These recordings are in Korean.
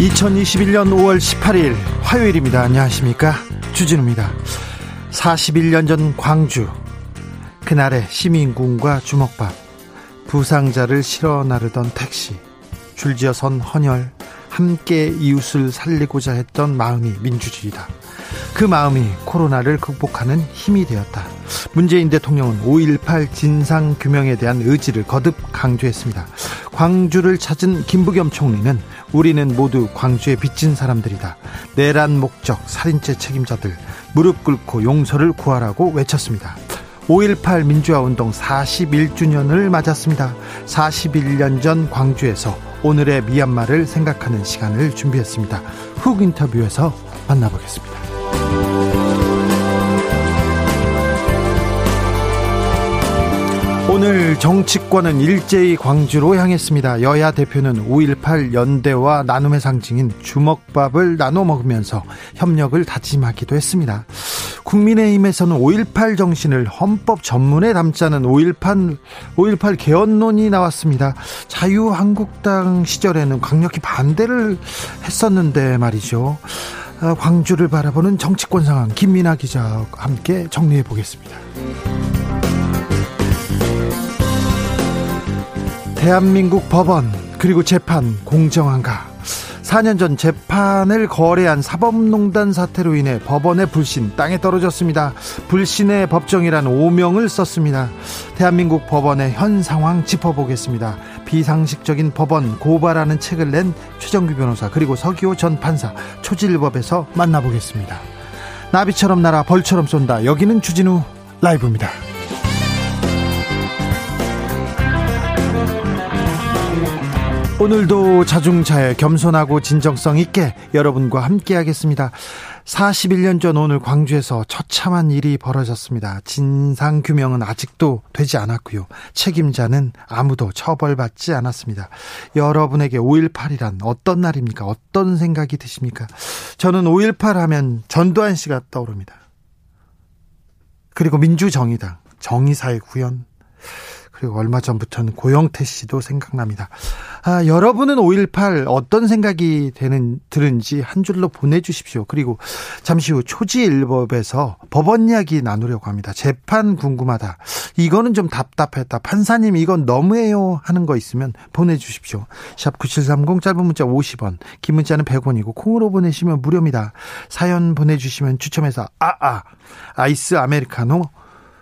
2021년 5월 18일 화요일입니다. 안녕하십니까? 주진우입니다. 41년 전 광주 그날의 시민군과 주먹밥 부상자를 실어 나르던 택시 줄지어 선 헌혈 함께 이웃을 살리고자 했던 마음이 민주주의다. 그 마음이 코로나를 극복하는 힘이 되었다. 문재인 대통령은 5.18 진상 규명에 대한 의지를 거듭 강조했습니다. 광주를 찾은 김부겸 총리는 우리는 모두 광주에 빚진 사람들이다. 내란 목적 살인죄 책임자들 무릎 꿇고 용서를 구하라고 외쳤습니다. 5.18 민주화 운동 41주년을 맞았습니다. 41년 전 광주에서 오늘의 미얀마를 생각하는 시간을 준비했습니다. 훅 인터뷰에서 만나보겠습니다. 오늘 정치권은 일제히 광주로 향했습니다. 여야 대표는 5.18 연대와 나눔의 상징인 주먹밥을 나눠 먹으면서 협력을 다짐하기도 했습니다. 국민의힘에서는 5.18 정신을 헌법 전문에 담자는 5.18, 5.18 개헌론이 나왔습니다. 자유한국당 시절에는 강력히 반대를 했었는데 말이죠. 아, 광주를 바라보는 정치권 상황 김민아 기자와 함께 정리해 보겠습니다. 대한민국 법원 그리고 재판 공정한가 4년 전 재판을 거래한 사법농단 사태로 인해 법원의 불신 땅에 떨어졌습니다. 불신의 법정이라는 오명을 썼습니다. 대한민국 법원의 현 상황 짚어보겠습니다. 비상식적인 법원 고발하는 책을 낸 최정규 변호사 그리고 서기호 전 판사 초질법에서 만나보겠습니다. 나비처럼 날아 벌처럼 쏜다. 여기는 주진우 라이브입니다. 오늘도 자중차에 겸손하고 진정성 있게 여러분과 함께 하겠습니다. 41년 전 오늘 광주에서 처참한 일이 벌어졌습니다. 진상 규명은 아직도 되지 않았고요. 책임자는 아무도 처벌받지 않았습니다. 여러분에게 5.18이란 어떤 날입니까? 어떤 생각이 드십니까? 저는 5.18 하면 전두환 씨가 떠오릅니다. 그리고 민주정의당, 정의사의 구현, 그리고 얼마 전부터는 고영태 씨도 생각납니다. 아, 여러분은 5.18 어떤 생각이 되는, 들은지 한 줄로 보내주십시오. 그리고 잠시 후 초지일법에서 법원 이야기 나누려고 합니다. 재판 궁금하다. 이거는 좀 답답했다. 판사님 이건 너무해요 하는 거 있으면 보내주십시오. 샵 9730 짧은 문자 50원, 긴 문자는 100원이고 콩으로 보내시면 무료입니다. 사연 보내주시면 추첨해서 아아 아, 아이스 아메리카노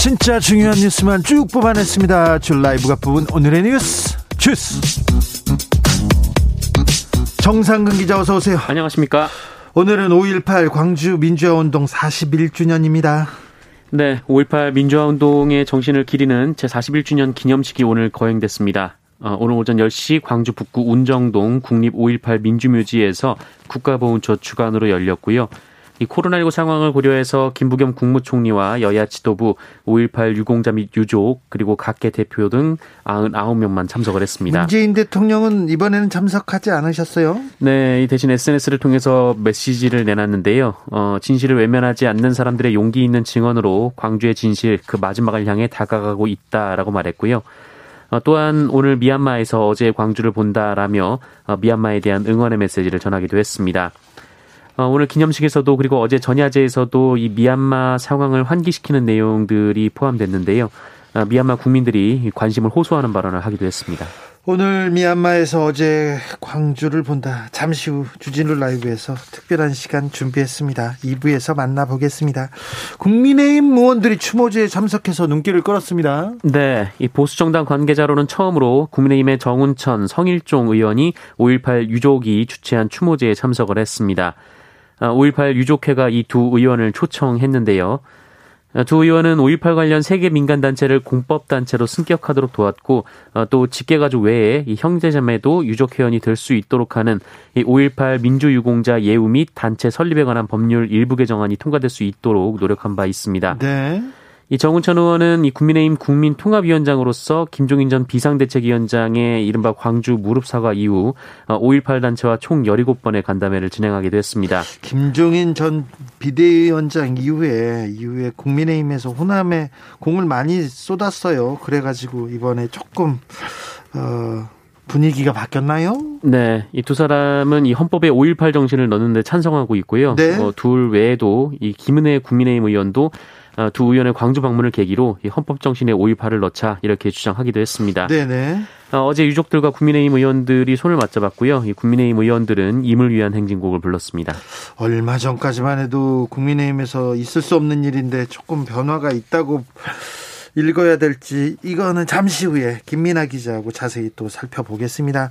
진짜 중요한 뉴스만 쭉 뽑아냈습니다. 줄 라이브가 뽑은 오늘의 뉴스 주스. 정상근 기자 어서 오세요. 안녕하십니까. 오늘은 5.18 광주 민주화운동 41주년입니다. 네, 5.18 민주화운동의 정신을 기리는 제41주년 기념식이 오늘 거행됐습니다. 어, 오늘 오전 10시 광주 북구 운정동 국립 5.18 민주묘지에서 국가보훈처 주관으로 열렸고요. 이 코로나19 상황을 고려해서 김부겸 국무총리와 여야 지도부 5.18 유공자 및 유족 그리고 각계 대표 등 99명만 참석을 했습니다. 문재인 대통령은 이번에는 참석하지 않으셨어요? 네, 대신 SNS를 통해서 메시지를 내놨는데요. 어, 진실을 외면하지 않는 사람들의 용기 있는 증언으로 광주의 진실 그 마지막을 향해 다가가고 있다라고 말했고요. 어, 또한 오늘 미얀마에서 어제 광주를 본다라며 어, 미얀마에 대한 응원의 메시지를 전하기도 했습니다. 어, 오늘 기념식에서도 그리고 어제 전야제에서도 이 미얀마 상황을 환기시키는 내용들이 포함됐는데요. 어, 미얀마 국민들이 관심을 호소하는 발언을 하기도 했습니다. 오늘 미얀마에서 어제 광주를 본다. 잠시 후 주진우 라이브에서 특별한 시간 준비했습니다. 2부에서 만나보겠습니다. 국민의힘 의원들이 추모제에 참석해서 눈길을 끌었습니다. 네, 이 보수정당 관계자로는 처음으로 국민의힘의 정운천, 성일종 의원이 5.18 유족이 주최한 추모제에 참석을 했습니다. 5.18 아, 유족회가 이 두 의원을 초청했는데요. 두 의원은 5.18 관련 세계 민간단체를 공법단체로 승격하도록 도왔고 어, 또 직계가족 외에 이 형제자매도 유족회원이 될 수 있도록 하는 이 5.18 민주유공자 예우 및 단체 설립에 관한 법률 일부 개정안이 통과될 수 있도록 노력한 바 있습니다. 네. 이 정운천 의원은 이 국민의힘 국민통합위원장으로서 김종인 전 비상대책위원장의 이른바 광주 무릎 사과 이후 5.18 어, 단체와 총 17번의 간담회를 진행하기도 했습니다. 김종인 전 비대위원장 이후에 이후에 국민의힘에서 호남에 공을 많이 쏟았어요. 그래가지고 이번에 조금 어. 분위기가 바뀌었나요? 네, 이 두 사람은 이 헌법에 5.18 정신을 넣는데 찬성하고 있고요. 네. 어, 둘 외에도 이 김은혜 국민의힘 의원도 어, 두 의원의 광주 방문을 계기로 헌법 정신에 5.18을 넣자 이렇게 주장하기도 했습니다. 네네. 어, 제 유족들과 국민의힘 의원들이 손을 맞잡았고요. 이 국민의힘 의원들은 임을 위한 행진곡을 불렀습니다. 얼마 전까지만 해도 국민의힘에서 있을 수 없는 일인데 조금 변화가 있다고 읽어야 될지 이거는 잠시 후에 김민아 기자하고 자세히 또 살펴보겠습니다.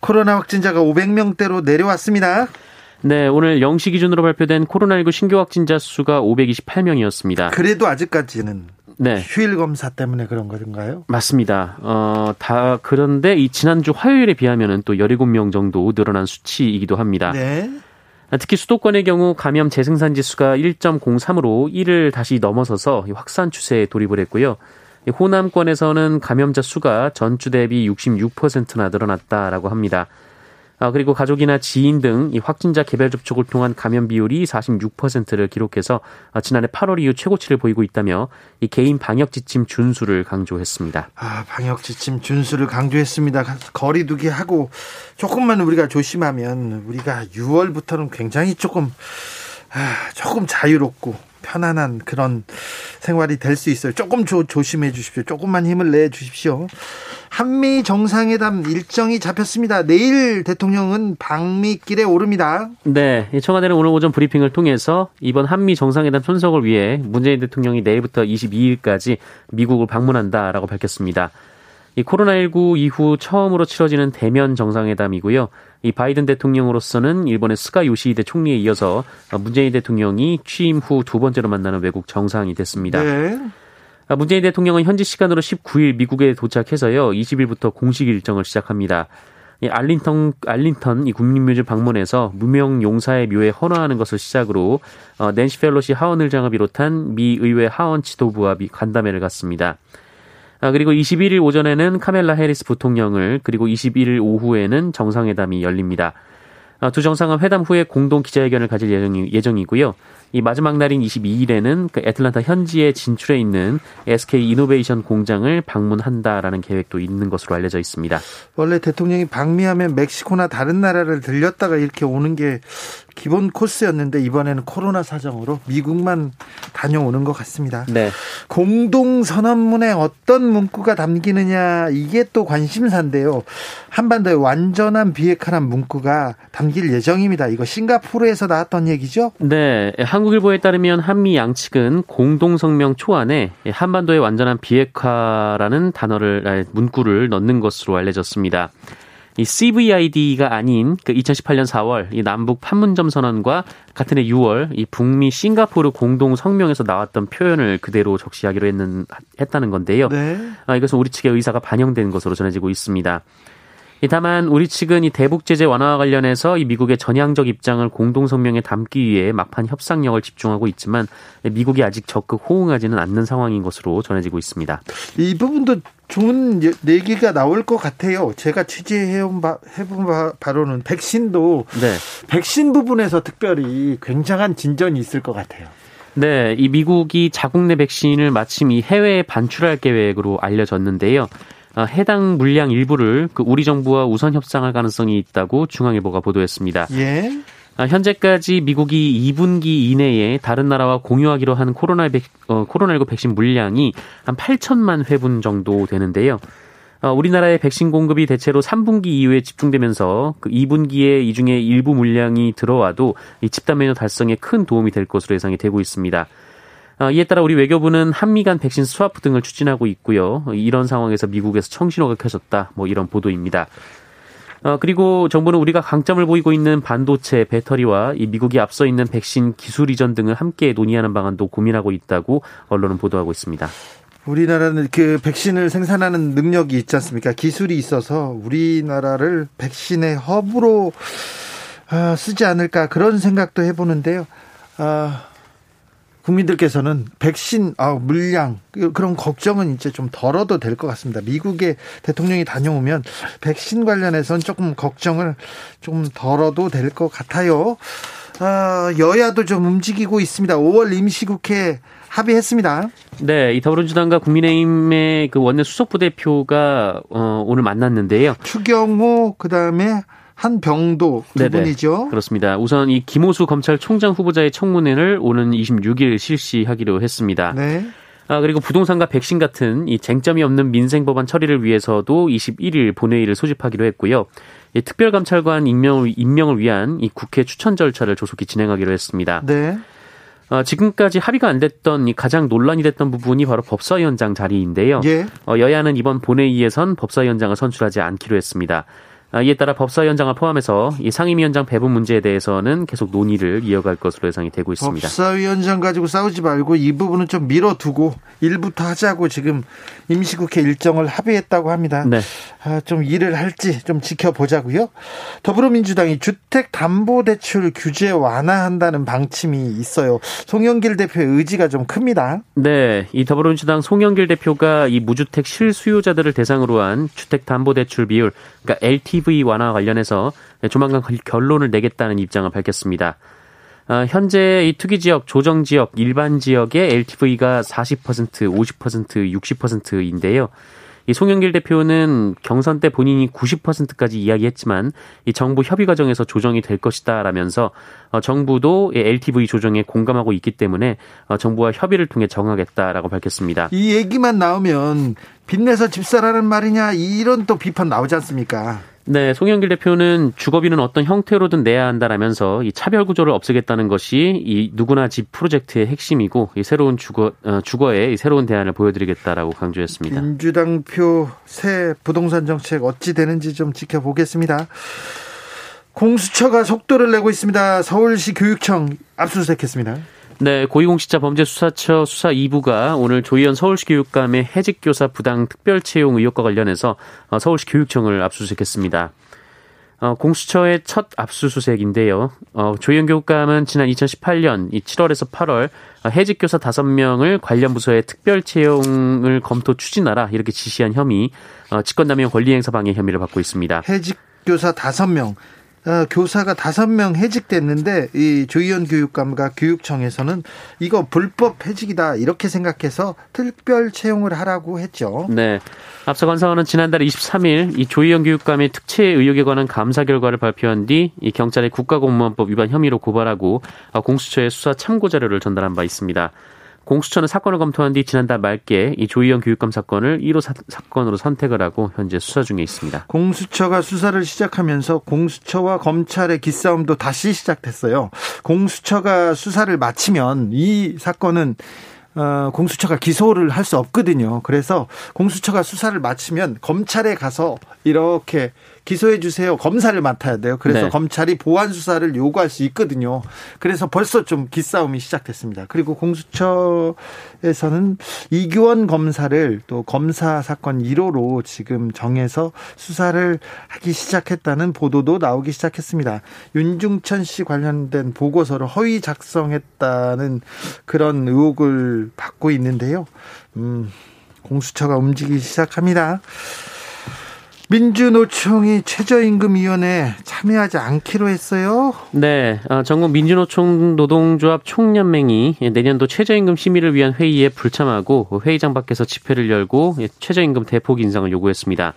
코로나 확진자가 500명대로 내려왔습니다. 네, 오늘 0시 기준으로 발표된 코로나19 신규 확진자 수가 528명이었습니다. 그래도 아직까지는 네. 휴일 검사 때문에 그런 건가요? 맞습니다. 어, 다 그런데 이 지난주 화요일에 비하면은 또 17명 정도 늘어난 수치이기도 합니다. 네. 특히 수도권의 경우 감염 재생산 지수가 1.03으로 1을 다시 넘어서서 확산 추세에 돌입을 했고요. 호남권에서는 감염자 수가 전주 대비 66%나 늘어났다라고 합니다. 아, 그리고 가족이나 지인 등 이 확진자 개별 접촉을 통한 감염 비율이 46%를 기록해서 아, 지난해 8월 이후 최고치를 보이고 있다며 이 개인 방역 지침 준수를 강조했습니다. 아, 방역 지침 준수를 강조했습니다. 거리두기 하고 조금만 우리가 조심하면 우리가 6월부터는 굉장히 조금 아, 조금 자유롭고 편안한 그런 생활이 될 수 있어요. 조금 조, 조심해 주십시오. 조금만 힘을 내 주십시오. 한미 정상회담 일정이 잡혔습니다. 내일 대통령은 방미길에 오릅니다. 네, 청와대는 오늘 오전 브리핑을 통해서 이번 한미 정상회담 손석을 위해 문재인 대통령이 내일부터 22일까지 미국을 방문한다라고 밝혔습니다. 이 코로나19 이후 처음으로 치러지는 대면 정상회담이고요. 이 바이든 대통령으로서는 일본의 스가 요시히데 총리에 이어서 문재인 대통령이 취임 후 두 번째로 만나는 외국 정상이 됐습니다. 네. 문재인 대통령은 현지 시간으로 19일 미국에 도착해서요. 20일부터 공식 일정을 시작합니다. 이 알린턴 알린턴 이 국립묘지 방문해서 무명 용사의 묘에 헌화하는 것을 시작으로 어, 낸시 펠로시 하원 의장을 비롯한 미 의회 하원 지도부와 미 간담회를 갖습니다. 아, 그리고 21일 오전에는 카멜라 해리스 부통령을 그리고 21일 오후에는 정상회담이 열립니다. 아, 두 정상은 회담 후에 공동 기자회견을 가질 예정이, 예정이 고요. 이 마지막 날인 22일에는 그 애틀란타 현지에 진출해 있는 SK 이노베이션 공장을 방문한다라는 계획도 있는 것으로 알려져 있습니다. 원래 대통령이 방미하면 멕시코나 다른 나라를 들렸다가 이렇게 오는 게 기본 코스였는데 이번에는 코로나 사정으로 미국만 다녀오는 것 같습니다. 네. 공동 선언문에 어떤 문구가 담기느냐 이게 또 관심사인데요. 한반도에 완전한 비핵화란 문구가 담길 예정입니다. 이거 싱가포르에서 나왔던 얘기죠? 네. 한국일보에 따르면 한미 양측은 공동 성명 초안에 한반도의 완전한 비핵화라는 단어를 문구를 넣는 것으로 알려졌습니다. 이 CVID가 아닌 그 2018년 4월 이 남북 판문점 선언과 같은 해 6월 이 북미 싱가포르 공동 성명에서 나왔던 표현을 그대로 적시하기로 했는 했다는 건데요. 네. 아, 이것은 우리 측의 의사가 반영된 것으로 전해지고 있습니다. 다만 우리 측은 이 대북 제재 완화와 관련해서 이 미국의 전향적 입장을 공동 성명에 담기 위해 막판 협상력을 집중하고 있지만 미국이 아직 적극 호응하지는 않는 상황인 것으로 전해지고 있습니다. 이 부분도 좋은 얘기가 나올 것 같아요. 제가 취재해본 바, 해본 바로는 백신도 네. 백신 부분에서 특별히 굉장한 진전이 있을 것 같아요. 네, 이 미국이 자국 내 백신을 마침 이 해외에 반출할 계획으로 알려졌는데요. 어, 해당 물량 일부를 그 우리 정부와 우선 협상할 가능성이 있다고 중앙일보가 보도했습니다. 예. 아, 현재까지 미국이 2분기 이내에 다른 나라와 공유하기로 한 코로나 백, 어, 코로나19 백신 물량이 한 8천만 회분 정도 되는데요. 어, 우리나라의 백신 공급이 대체로 3분기 이후에 집중되면서 그 2분기에 이 중에 일부 물량이 들어와도 이 집단 면역 달성에 큰 도움이 될 것으로 예상이 되고 있습니다. 어, 이에 따라 우리 외교부는 한미 간 백신 스와프 등을 추진하고 있고요. 이런 상황에서 미국에서 청신호가 켜졌다. 뭐 이런 보도입니다. 어, 그리고 정부는 우리가 강점을 보이고 있는 반도체, 배터리와 이 미국이 앞서 있는 백신 기술 이전 등을 함께 논의하는 방안도 고민하고 있다고 언론은 보도하고 있습니다. 우리나라는 그 백신을 생산하는 능력이 있지 않습니까? 기술이 있어서 우리나라를 백신의 허브로 아, 쓰지 않을까 그런 생각도 해보는데요. 아, 국민들께서는 백신 아, 물량 그런 걱정은 이제 좀 덜어도 될 것 같습니다. 미국의 대통령이 다녀오면 백신 관련해서는 조금 걱정을 좀 덜어도 될 것 같아요. 아, 여야도 좀 움직이고 있습니다. 5월 임시국회 합의했습니다. 네, 이 더불어민주당과 국민의힘의 그 원내 수석 부대표가 어, 오늘 만났는데요. 추경호 그다음에 한 병도 두 네네, 분이죠. 그렇습니다. 우선 이 김호수 검찰총장 후보자의 청문회를 오는 26일 실시하기로 했습니다. 네. 아, 그리고 부동산과 백신 같은 이 쟁점이 없는 민생 법안 처리를 위해서도 21일 본회의를 소집하기로 했고요. 이 특별감찰관 임명을, 임명을 위한 이 국회 추천 절차를 조속히 진행하기로 했습니다. 네. 어, 지금까지 합의가 안 됐던 이 가장 논란이 됐던 부분이 바로 법사위원장 자리인데요. 예. 어, 여야는 이번 본회의에선 법사위원장을 선출하지 않기로 했습니다. 아, 이에 따라 법사위원장을 포함해서 이 상임위원장 배분 문제에 대해서는 계속 논의를 이어갈 것으로 예상이 되고 있습니다. 법사위원장 가지고 싸우지 말고 이 부분은 좀 밀어두고 일부터 하자고 지금 임시국회 일정을 합의했다고 합니다. 네. 아, 좀 일을 할지 좀 지켜보자고요. 더불어민주당이 주택담보대출 규제 완화한다는 방침이 있어요. 송영길 대표의 의지가 좀 큽니다. 네, 이 더불어민주당 송영길 대표가 이 무주택 실수요자들을 대상으로 한 주택담보대출 비율, 그러니까 LTV 완화 관련해서 조만간 결론을 내겠다는 입장을 밝혔습니다. 어, 현재 이 투기 지역, 조정 지역, 일반 지역의 LTV가 40%, 50%, 60%인데요. 이 송영길 대표는 경선 때 본인이 90%까지 이야기했지만 이 정부 협의 과정에서 조정이 될 것이다라면서 어, 정부도 LTV 조정에 공감하고 있기 때문에 어, 정부와 협의를 통해 정하겠다라고 밝혔습니다. 이 얘기만 나오면 빚내서 집사라는 말이냐 이런 또 비판 나오지 않습니까? 네, 송영길 대표는 주거비는 어떤 형태로든 내야 한다라면서 이 차별 구조를 없애겠다는 것이 이 누구나 집 프로젝트의 핵심이고 이 새로운 주거 어, 주거의 새로운 대안을 보여드리겠다라고 강조했습니다. 민주당 표 새 부동산 정책 어찌 되는지 좀 지켜보겠습니다. 공수처가 속도를 내고 있습니다. 서울시 교육청 압수수색했습니다. 네, 고위공직자 범죄수사처 수사 2부가 오늘 조희연 서울시 교육감의 해직교사 부당 특별채용 의혹과 관련해서 어, 서울시 교육청을 압수수색했습니다. 어, 공수처의 첫 압수수색인데요. 어, 조희연 교육감은 지난 2018년 7월에서 8월 어, 해직 교사 5명을 관련 부서에 특별 채용을 검토 추진하라 이렇게 지시한 혐의, 어, 직권남용 권리행사 방해 혐의를 받고 있습니다. 해직 교사 5명, 어, 교사가 다섯 명 해직됐는데 이 조희연 교육감과 교육청에서는 이거 불법 해직이다 이렇게 생각해서 특별 채용을 하라고 했죠. 네. 앞서 관사원은 지난달 23일 이 조희연 교육감의 특채 의혹에 관한 감사 결과를 발표한 뒤 이 경찰의 국가공무원법 위반 혐의로 고발하고 어, 공수처에 수사 참고 자료를 전달한 바 있습니다. 공수처는 사건을 검토한 뒤 지난달 말께 이 조희영 교육감 사건을 1호 사, 건으로 선택을 하고 현재 수사 중에 있습니다. 공수처가 수사를 시작하면서 공수처와 검찰의 기싸움도 다시 시작됐어요. 공수처가 수사를 마치면 이 사건은 어, 공수처가 기소를 할 수 없거든요. 그래서 공수처가 수사를 마치면 검찰에 가서 이렇게 기소해 주세요. 검사를 맡아야 돼요. 그래서 네. 검찰이 보안 수사를 요구할 수 있거든요. 그래서 벌써 좀 기싸움이 시작됐습니다. 그리고 공수처에서는 이규원 검사를 또 검사 사건 1호로 지금 정해서 수사를 하기 시작했다는 보도도 나오기 시작했습니다. 윤중천 씨 관련된 보고서를 허위 작성했다는 그런 의혹을 받고 있는데요. 음, 공수처가 움직이기 시작합니다. 민주노총이 최저임금위원회 참여하지 않기로 했어요. 네, 어, 전국 민주노총 노동조합 총연맹이 내년도 최저임금 심의를 위한 회의에 불참하고 회의장 밖에서 집회를 열고 최저임금 대폭 인상을 요구했습니다.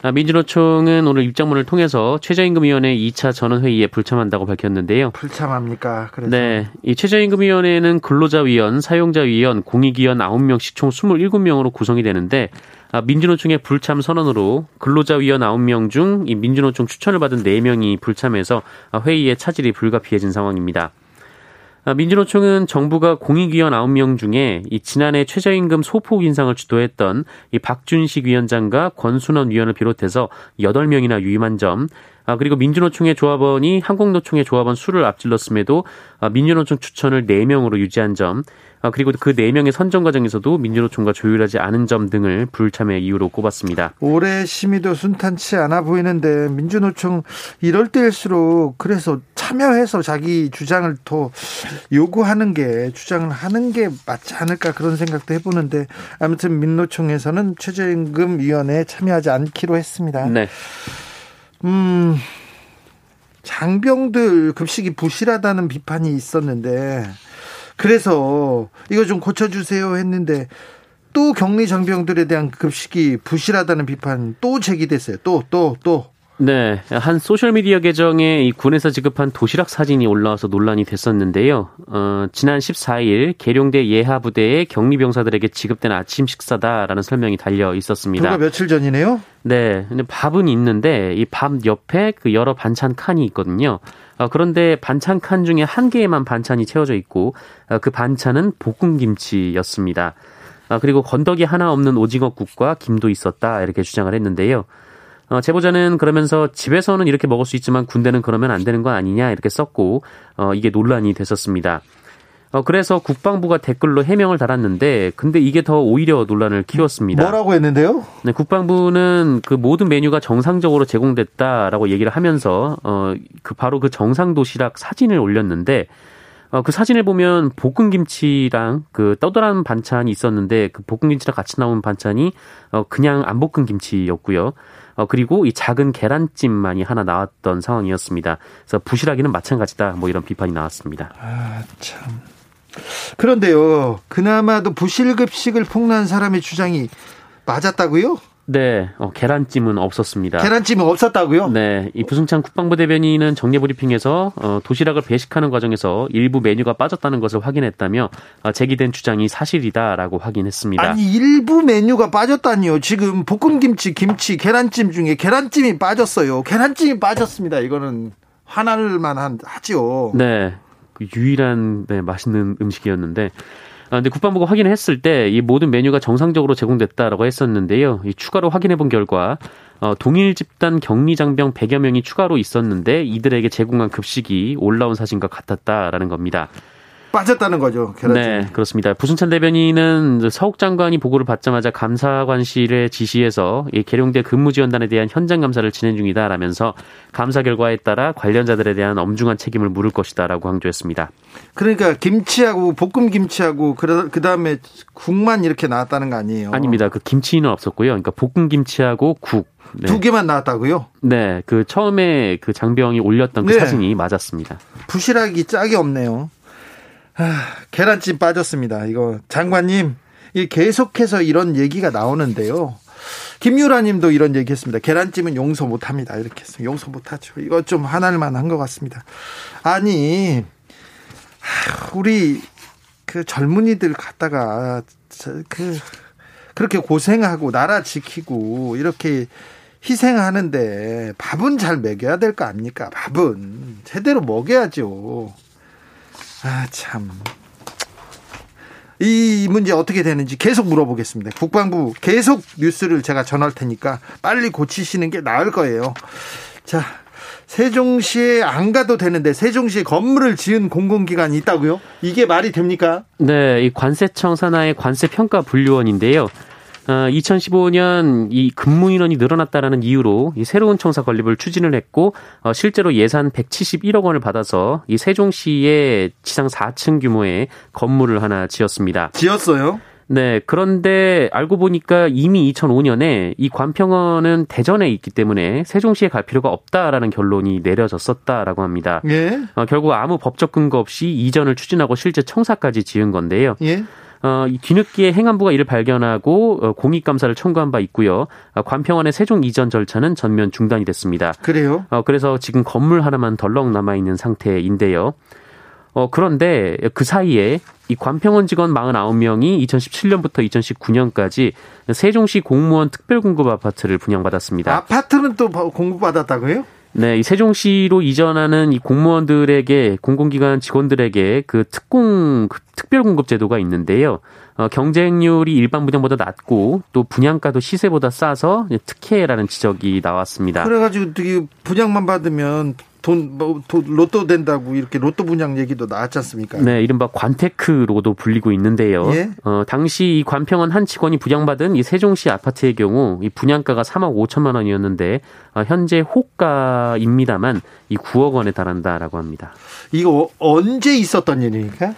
아, 민주노총은 오늘 입장문을 통해서 최저임금위원회 2차 전원회의에 불참한다고 밝혔는데요. 불참합니까? 그래서. 네. 이 최저임금위원회는 근로자위원, 사용자위원, 공익위원 9명씩 총 27명으로 구성이 되는데 아, 민주노총의 불참 선언으로 근로자위원 9명 중 이 민주노총 추천을 받은 4명이 불참해서 회의에 차질이 불가피해진 상황입니다. 아, 민주노총은 정부가 공익위원 9명 중에 이 지난해 최저임금 소폭 인상을 주도했던 이 박준식 위원장과 권순원 위원을 비롯해서 8명이나 유임한 점, 아, 그리고 민주노총의 조합원이 한국노총의 조합원 수를 앞질렀음에도 아, 민주노총 추천을 4명으로 유지한 점, 아, 그리고 그 4명의 선정 과정에서도 민주노총과 조율하지 않은 점 등을 불참의 이유로 꼽았습니다. 올해 심의도 순탄치 않아 보이는데 민주노총 이럴 때일수록 그래서 참여해서 자기 주장을 더 요구하는 게 주장을 하는 게 맞지 않을까 그런 생각도 해보는데 아무튼 민노총에서는 최저임금위원회에 참여하지 않기로 했습니다. 네. 음. 장병들 급식이 부실하다는 비판이 있었는데 그래서 이거 좀 고쳐주세요 했는데 또 격리 장병들에 대한 급식이 부실하다는 비판 또 제기됐어요. 또, 또, 또. 네, 한 소셜 미디어 계정에 이 군에서 지급한 도시락 사진이 올라와서 논란이 됐었는데요. 어, 지난 14일 계룡대 예하 부대의 격리병사들에게 지급된 아침 식사다라는 설명이 달려 있었습니다. 그거 며칠 전이네요? 네, 근데 밥은 있는데 이 밥 옆에 그 여러 반찬 칸이 있거든요. 어, 그런데 반찬 칸 중에 한 개에만 반찬이 채워져 있고 어, 그 반찬은 볶음김치였습니다. 아, 그리고 건더기 하나 없는 오징어국과 김도 있었다 이렇게 주장을 했는데요. 어, 제보자는 그러면서 집에서는 이렇게 먹을 수 있지만 군대는 그러면 안 되는 거 아니냐 이렇게 썼고 어, 이게 논란이 됐었습니다. 어, 그래서 국방부가 댓글로 해명을 달았는데, 근데 이게 더 오히려 논란을 키웠습니다. 뭐라고 했는데요? 네, 국방부는 그 모든 메뉴가 정상적으로 제공됐다라고 얘기를 하면서, 어, 그 바로 그 정상 도시락 사진을 올렸는데, 어, 그 사진을 보면 볶음김치랑 그 떠돌한 반찬이 있었는데, 그 볶음김치랑 같이 나온 반찬이, 어, 그냥 안 볶은 김치였고요. 어, 그리고 이 작은 계란찜만이 하나 나왔던 상황이었습니다. 그래서 부실하기는 마찬가지다. 뭐 이런 비판이 나왔습니다. 아, 참. 그런데요, 그나마도 부실급식을 폭로한 사람의 주장이 맞았다고요? 네, 어, 계란찜은 없었습니다. 계란찜은 없었다고요? 네, 이 부승찬 국방부 대변인은 정례 브리핑에서 어, 도시락을 배식하는 과정에서 일부 메뉴가 빠졌다는 것을 확인했다며 어, 제기된 주장이 사실이다라고 확인했습니다. 아니 일부 메뉴가 빠졌다니요. 지금 볶음김치, 김치, 계란찜 중에 계란찜이 빠졌어요. 계란찜이 빠졌습니다. 이거는 화날 만한 하지요. 네, 그 유일한 네, 맛있는 음식이었는데 아, 근데 국방부가 확인했을 때 이 모든 메뉴가 정상적으로 제공됐다라고 했었는데요. 이 추가로 확인해 본 결과 어, 동일 집단 격리 장병 100여 명이 추가로 있었는데 이들에게 제공한 급식이 올라온 사진과 같았다라는 겁니다. 빠졌다는 거죠. 계란찜. 네, 그렇습니다. 부승찬 대변인은 서욱 장관이 보고를 받자마자 감사관실에 지시해서 이 계룡대 근무지원단에 대한 현장 감사를 진행 중이다라면서 감사 결과에 따라 관련자들에 대한 엄중한 책임을 물을 것이다라고 강조했습니다. 그러니까 김치하고 볶음 김치하고 그 다음에 국만 이렇게 나왔다는 거 아니에요? 아닙니다. 그 김치는 없었고요. 그러니까 볶음 김치하고 국. 네. 두 개만 나왔다고요? 네, 그 처음에 그 장병이 올렸던 그 네. 사진이 맞았습니다. 부실하기 짝이 없네요. 아, 계란찜 빠졌습니다. 이거 장관님 이 계속해서 이런 얘기가 나오는데요. 김유라 님도 이런 얘기 했습니다. 계란찜은 용서 못 합니다. 이렇게 해서 용서 못 하죠. 이거 좀 화날만 한 것 같습니다. 아니, 우리 그 젊은이들 갖다가 그 그렇게 고생하고 나라 지키고 이렇게 희생하는데 밥은 잘 먹여야 될 거 아닙니까? 밥은 제대로 먹여야죠. 아, 참. 이 문제 어떻게 되는지 계속 물어보겠습니다. 국방부 계속 뉴스를 제가 전할 테니까 빨리 고치시는 게 나을 거예요. 자, 세종시에 안 가도 되는데 세종시에 건물을 지은 공공기관이 있다고요? 이게 말이 됩니까? 네, 이 관세청 산하의 관세평가 분류원인데요. 2015년 어, 이 근무 인원이 늘어났다라는 이유로 이 새로운 청사 건립을 추진을 했고 어, 실제로 예산 171억 원을 받아서 이 세종시에 지상 4층 규모의 건물을 하나 지었습니다. 지었어요? 네. 그런데 알고 보니까 이미 2005년에 이 관평원은 대전에 있기 때문에 세종시에 갈 필요가 없다라는 결론이 내려졌었다라고 합니다. 예. 어, 결국 아무 법적 근거 없이 이전을 추진하고 실제 청사까지 지은 건데요. 예. 어, 이 뒤늦게 행안부가 이를 발견하고 어, 공익 감사를 청구한 바 있고요. 어, 관평원의 세종 이전 절차는 전면 중단이 됐습니다. 그래요? 어, 그래서 지금 건물 하나만 덜렁 남아 있는 상태인데요. 어, 그런데 그 사이에 이 관평원 직원 49명이 2017년부터 2019년까지 세종시 공무원 특별공급 아파트를 분양받았습니다. 아파트는 또 공급받았다고요? 네, 이 세종시로 이전하는 이 공무원들에게 공공기관 직원들에게 그 특공 그 특별 공급 제도가 있는데요. 어, 경쟁률이 일반 분양보다 낮고 또 분양가도 시세보다 싸서 특혜라는 지적이 나왔습니다. 그래가지고 분양만 받으면 돈, 뭐, 돈, 로또 된다고 이렇게 로또 분양 얘기도 나왔지 않습니까? 네, 이른바 관테크로도 불리고 있는데요. 예? 어, 당시 이 관평원 한 직원이 분양받은 이 세종시 아파트의 경우 이 분양가가 3억 5천만 원이었는데 어, 현재 호가입니다만 이 9억 원에 달한다라고 합니다. 이거 언제 있었던 일입니까?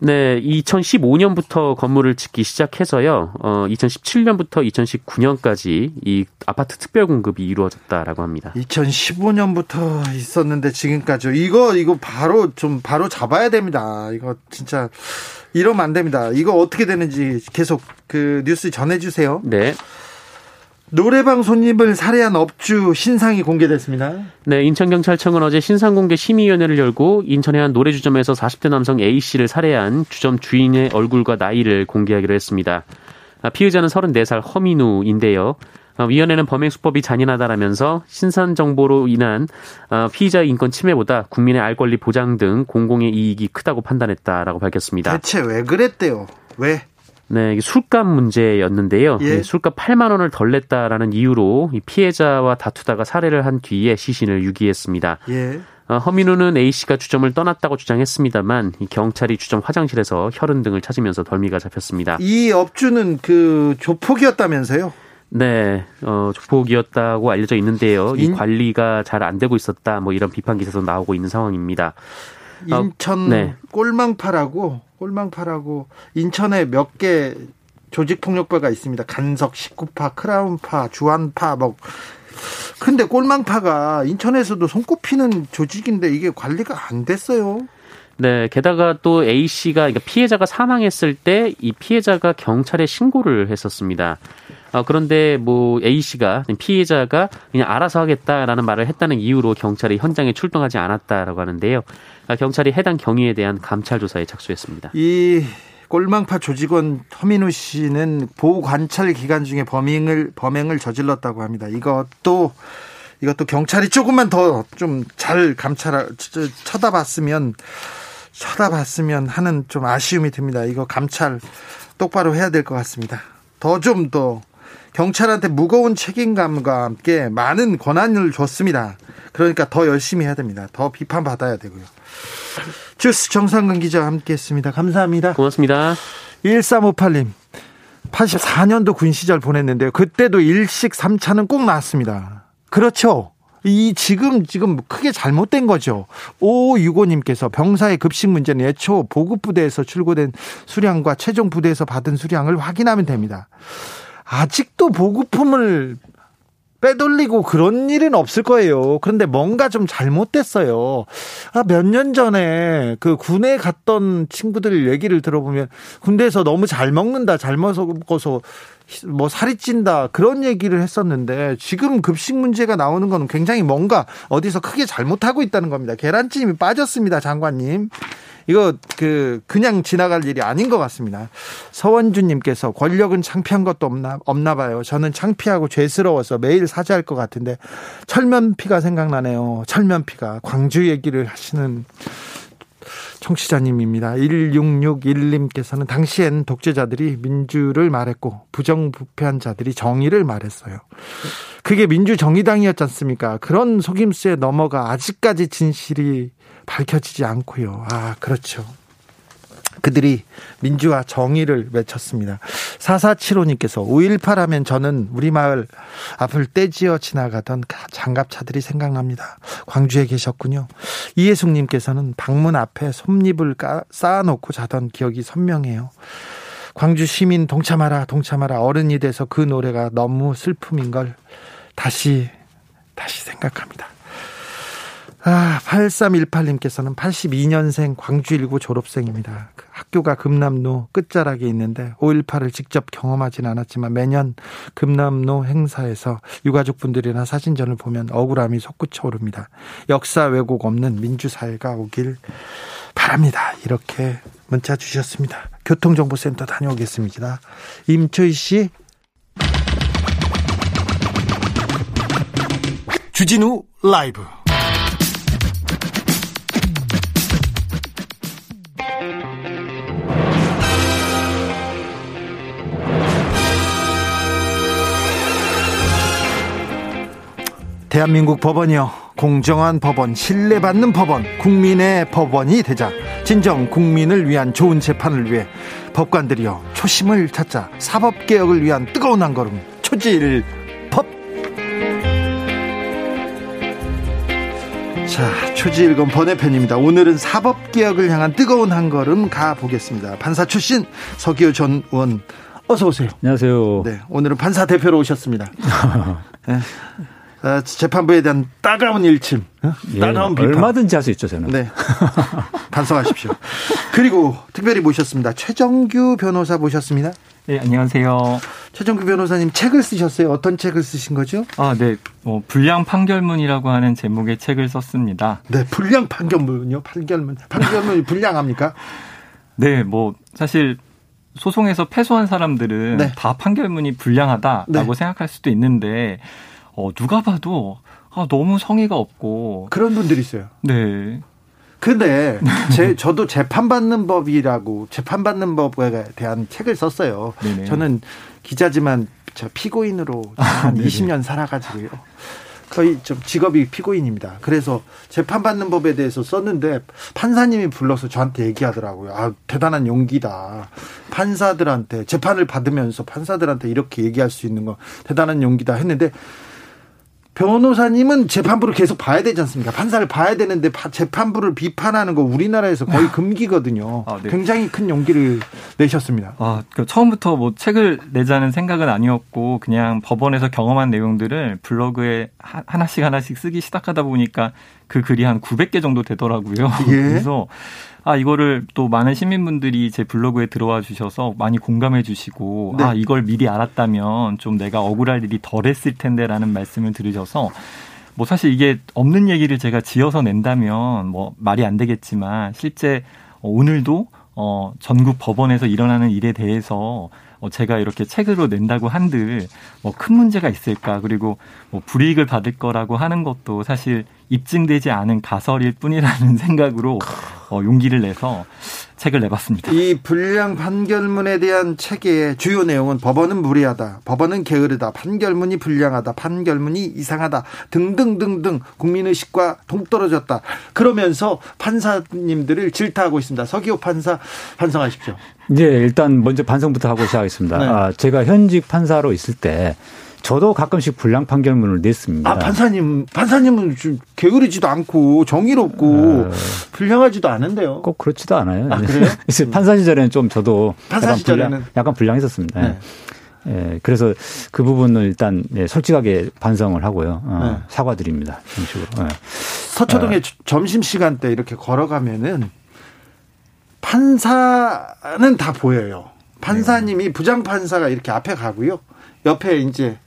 네, 2015년부터 건물을 짓기 시작해서요. 어, 2017년부터 2019년까지 이 아파트 특별 공급이 이루어졌다라고 합니다. 2015년부터 있었는데 지금까지 이거 이거 바로 좀 바로 잡아야 됩니다. 이거 진짜 이러면 안 됩니다. 이거 어떻게 되는지 계속 그 뉴스 전해 주세요. 네. 노래방 손님을 살해한 업주 신상이 공개됐습니다. 네, 인천경찰청은 어제 신상 공개 심의위원회를 열고 인천의 한 노래주점에서 40대 남성 A씨를 살해한 주점 주인의 얼굴과 나이를 공개하기로 했습니다. 아, 피의자는 34살 허민우인데요. 아, 위원회는 범행 수법이 잔인하다라면서 신상 정보로 인한 아, 피의자의 인권 침해보다 국민의 알 권리 보장 등 공공의 이익이 크다고 판단했다라고 밝혔습니다. 대체 왜 그랬대요? 왜? 네, 술값 문제였는데요. 예. 술값 8만 원을 덜 냈다라는 이유로 피해자와 다투다가 살해를 한 뒤에 시신을 유기했습니다. 예. 어, 허민우는 A 씨가 주점을 떠났다고 주장했습니다만 경찰이 주점 화장실에서 혈흔 등을 찾으면서 덜미가 잡혔습니다. 이 업주는 그 조폭이었다면서요? 네, 어, 조폭이었다고 알려져 있는데요. 이 관리가 잘 안 되고 있었다, 뭐 이런 비판 기사도 나오고 있는 상황입니다. 인천 어, 네. 꼴망파라고 꼴망파라고 인천에 몇 개 조직 폭력배가 있습니다. 간석, 식구파, 크라운파, 주한파, 뭐. 근데 꼴망파가 인천에서도 손꼽히는 조직인데 이게 관리가 안 됐어요. 네, 게다가 또 A 씨가 그러니까 피해자가 사망했을 때 이 피해자가 경찰에 신고를 했었습니다. 어, 그런데 뭐 A 씨가 피해자가 그냥 알아서 하겠다라는 말을 했다는 이유로 경찰이 현장에 출동하지 않았다라고 하는데요. 아, 경찰이 해당 경위에 대한 감찰 조사에 착수했습니다. 이 꼴망파 조직원 허민우 씨는 보호 관찰 기간 중에 범행을 범행을 저질렀다고 합니다. 이것도 이것도 경찰이 조금만 더 좀 잘 감찰 쳐다봤으면 쳐다봤으면 하는 좀 아쉬움이 듭니다. 이거 감찰 똑바로 해야 될 것 같습니다. 더 좀더 더 경찰한테 무거운 책임감과 함께 많은 권한을 줬습니다. 그러니까 더 열심히 해야 됩니다. 더 비판받아야 되고요. 주스 정상근 기자와 함께 했습니다. 감사합니다. 고맙습니다. 1358님. 84년도 군 시절 보냈는데요. 그때도 일식 3차는 꼭 나왔습니다. 그렇죠. 이 지금 지금 크게 잘못된 거죠. 오유고님께서 병사의 급식 문제는 애초 보급 부대에서 출고된 수량과 최종 부대에서 받은 수량을 확인하면 됩니다. 아직도 보급품을 빼돌리고 그런 일은 없을 거예요. 그런데 뭔가 좀 잘못됐어요. 아, 몇 년 전에 그 군에 갔던 친구들 얘기를 들어보면 군대에서 너무 잘 먹는다, 잘 먹어서 뭐 살이 찐다 그런 얘기를 했었는데 지금 급식 문제가 나오는 건 굉장히 뭔가 어디서 크게 잘못하고 있다는 겁니다. 계란찜이 빠졌습니다, 장관님. 이거 그 그냥 지나갈 일이 아닌 것 같습니다. 서원주님께서 권력은 창피한 것도 없나 없나 봐요. 저는 창피하고 죄스러워서 매일 사죄할 것 같은데 철면피가 생각나네요. 철면피가 광주 얘기를 하시는 청취자님입니다. 1661님께서는 당시엔 독재자들이 민주를 말했고 부정부패한 자들이 정의를 말했어요. 그게 민주정의당이었지 않습니까? 그런 속임수에 넘어가 아직까지 진실이 밝혀지지 않고요. 아, 그렇죠. 그들이 민주화 정의를 외쳤습니다. 4475님께서 5.18 하면 저는 우리 마을 앞을 떼지어 지나가던 장갑차들이 생각납니다. 광주에 계셨군요. 이혜숙님께서는 방문 앞에 솜잎을 쌓아놓고 자던 기억이 선명해요. 광주 시민 동참하라, 동참하라. 어른이 돼서 그 노래가 너무 슬픔인 걸 다시, 다시 생각합니다. 아, 8318님께서는 82년생 광주 19 졸업생입니다. 학교가 금남로 끝자락에 있는데 5.18을 직접 경험하진 않았지만 매년 금남로 행사에서 유가족분들이나 사진전을 보면 억울함이 솟구쳐 오릅니다. 역사 왜곡 없는 민주사회가 오길 바랍니다. 이렇게 문자 주셨습니다. 교통정보센터 다녀오겠습니다. 임초희 씨. 주진우 라이브. 대한민국 법원이요. 공정한 법원, 신뢰받는 법원, 국민의 법원이 되자. 진정 국민을 위한 좋은 재판을 위해 법관들이요. 초심을 찾자. 사법개혁을 위한 뜨거운 한 걸음. 초질 법. 자, 초지일검 번외편입니다. 오늘은 사법개혁을 향한 뜨거운 한 걸음 가보겠습니다. 판사 출신 서기호 전 의원 어서 오세요. 안녕하세요. 네, 오늘은 판사 대표로 오셨습니다. 네. 어, 재판부에 대한 따가운 일침, 어? 예, 따가운 비판. 얼마든지 할 수 있죠, 저는. 네. 반성하십시오. 그리고 특별히 모셨습니다. 최정규 변호사 모셨습니다. 네, 안녕하세요. 최정규 변호사님 책을 쓰셨어요. 어떤 책을 쓰신 거죠? 아, 네. 뭐 불량 판결문이라고 하는 제목의 책을 썼습니다. 네, 불량 판결문요. 판결문. 판결문이 불량합니까? 네, 뭐 사실 소송에서 패소한 사람들은 네. 다 판결문이 불량하다라고 네. 생각할 수도 있는데 어, 누가 봐도 아, 너무 성의가 없고 그런 분들이 있어요. 네. 근데 제 저도 재판받는 법이라고 재판받는 법에 대한 책을 썼어요. 네네. 저는 기자지만 저 피고인으로 한 네네. 20년 살아가지고요. 거의 좀 직업이 피고인입니다. 그래서 재판받는 법에 대해서 썼는데 판사님이 불러서 저한테 얘기하더라고요. 아 대단한 용기다. 판사들한테 재판을 받으면서 판사들한테 이렇게 얘기할 수 있는 거 대단한 용기다 했는데 변호사님은 재판부를 계속 봐야 되지 않습니까? 판사를 봐야 되는데 파- 재판부를 비판하는 거 우리나라에서 거의 금기거든요. 아, 네. 굉장히 큰 용기를 내셨습니다. 아, 그 처음부터 뭐 책을 내자는 생각은 아니었고 그냥 법원에서 경험한 내용들을 블로그에 하- 하나씩 하나씩 쓰기 시작하다 보니까 그 글이 한 900개 정도 되더라고요. 예. 그래서 아 이거를 또 많은 시민분들이 제 블로그에 들어와 주셔서 많이 공감해 주시고 네. 아 이걸 미리 알았다면 좀 내가 억울할 일이 덜했을 텐데라는 말씀을 들으셔서 뭐 사실 이게 없는 얘기를 제가 지어서 낸다면 뭐 말이 안 되겠지만 실제 어, 오늘도 어 전국 법원에서 일어나는 일에 대해서 어 제가 이렇게 책으로 낸다고 한들 뭐 큰 문제가 있을까 그리고 뭐 불이익을 받을 거라고 하는 것도 사실 입증되지 않은 가설일 뿐이라는 생각으로 어 용기를 내서 책을 내봤습니다. 이 불량 판결문에 대한 책의 주요 내용은 법원은 무리하다, 법원은 게으르다, 판결문이 불량하다, 판결문이 이상하다 등등등등 국민의식과 동떨어졌다. 그러면서 판사님들을 질타하고 있습니다. 서기호 판사 반성하십시오. 이제 일단 먼저 반성부터 하고 시작하겠습니다. 네. 아, 제가 현직 판사로 있을 때 저도 가끔씩 불량 판결문을 냈습니다. 아 판사님 판사님은 좀 게으르지도 않고 정의롭고 불량하지도 않은데요. 꼭 그렇지도 않아요. 아, 그래요? 그래서 판사 시절에는 좀 저도 판사 약간 시절에는? 불량, 약간 불량했었습니다. 네. 예, 그래서 그 부분을 일단 예, 솔직하게 반성을 하고요. 어, 네. 사과드립니다. 정식으로. 예. 서초동에 점심 시간 때 이렇게 걸어가면은 판사는 다 보여요. 판사님이 부장 판사가 이렇게 앞에 가고요. 옆에 이제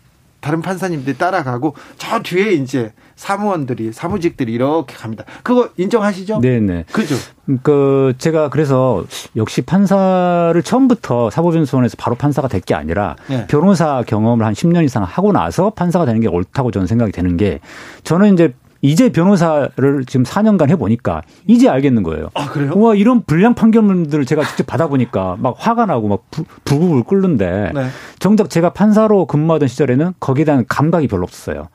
다른 판사님들이 따라가고 저 뒤에 이제 사무원들이 사무직들이 이렇게 갑니다. 그거 인정하시죠? 네네. 그죠? 그 제가 그래서 역시 판사를 처음부터 사법연수원에서 바로 판사가 될 게 아니라 네. 변호사 경험을 한 10년 이상 하고 나서 판사가 되는 게 옳다고 저는 생각이 되는 게 저는 이제 이제 변호사를 지금 4년간 해보니까 이제 알겠는 거예요. 아 그래요? 와 이런 불량 판결문들을 제가 직접 받아보니까 막 화가 나고 막 부, 부글부글 끓는데 네. 정작 제가 판사로 근무하던 시절에는 거기에 대한 감각이 별로 없었어요.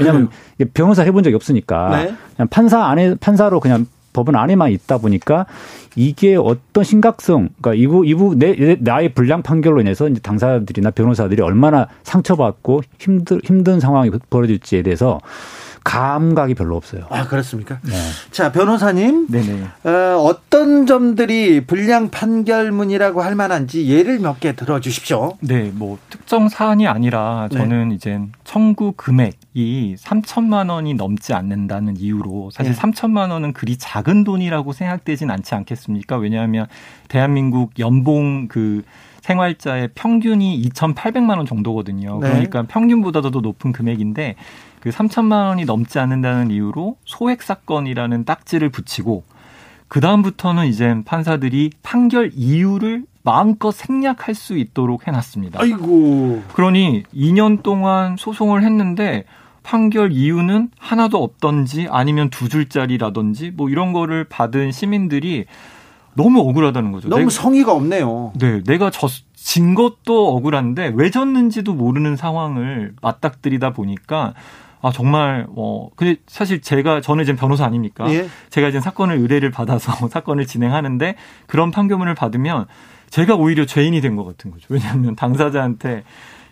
왜냐하면 이게 변호사 해본 적이 없으니까 네. 그냥 판사 안에 판사로 그냥 법원 안에만 있다 보니까 이게 어떤 심각성, 그러니까 이부 이부 내, 내- 나의 불량 판결로 인해서 이제 당사자들이나 변호사들이 얼마나 상처받고 힘들 힘든 상황이 벌어질지에 대해서 감각이 별로 없어요. 아 그렇습니까? 네. 자 변호사님, 네네. 어, 어떤 점들이 불량 판결문이라고 할 만한지 예를 몇 개 들어주십시오. 네, 뭐 특정 사안이 아니라 저는 이제 청구 금액이 3천만 원이 넘지 않는다는 이유로 사실 네. 3천만 원은 그리 작은 돈이라고 생각되진 않지 않겠습니까? 왜냐하면 대한민국 연봉 그 생활자의 평균이 2,800만 원 정도거든요. 네. 그러니까 평균보다도 더 높은 금액인데 그 3천만 원이 넘지 않는다는 이유로 소액 사건이라는 딱지를 붙이고 그 다음부터는 이제 판사들이 판결 이유를 마음껏 생략할 수 있도록 해놨습니다. 아이고. 그러니 2년 동안 소송을 했는데 판결 이유는 하나도 없던지 아니면 두 줄짜리라든지 뭐 이런 거를 받은 시민들이 너무 억울하다는 거죠. 너무 내가- 성의가 없네요. 네, 내가 졌, 진 것도 억울한데 왜 졌는지도 모르는 상황을 맞닥뜨리다 보니까 아 정말 어 근데 사실 제가 저는 이제 변호사 아닙니까? 예. 제가 이제 사건을 의뢰를 받아서 사건을 진행하는데 그런 판결문을 받으면 제가 오히려 죄인이 된 것 같은 거죠. 왜냐하면 당사자한테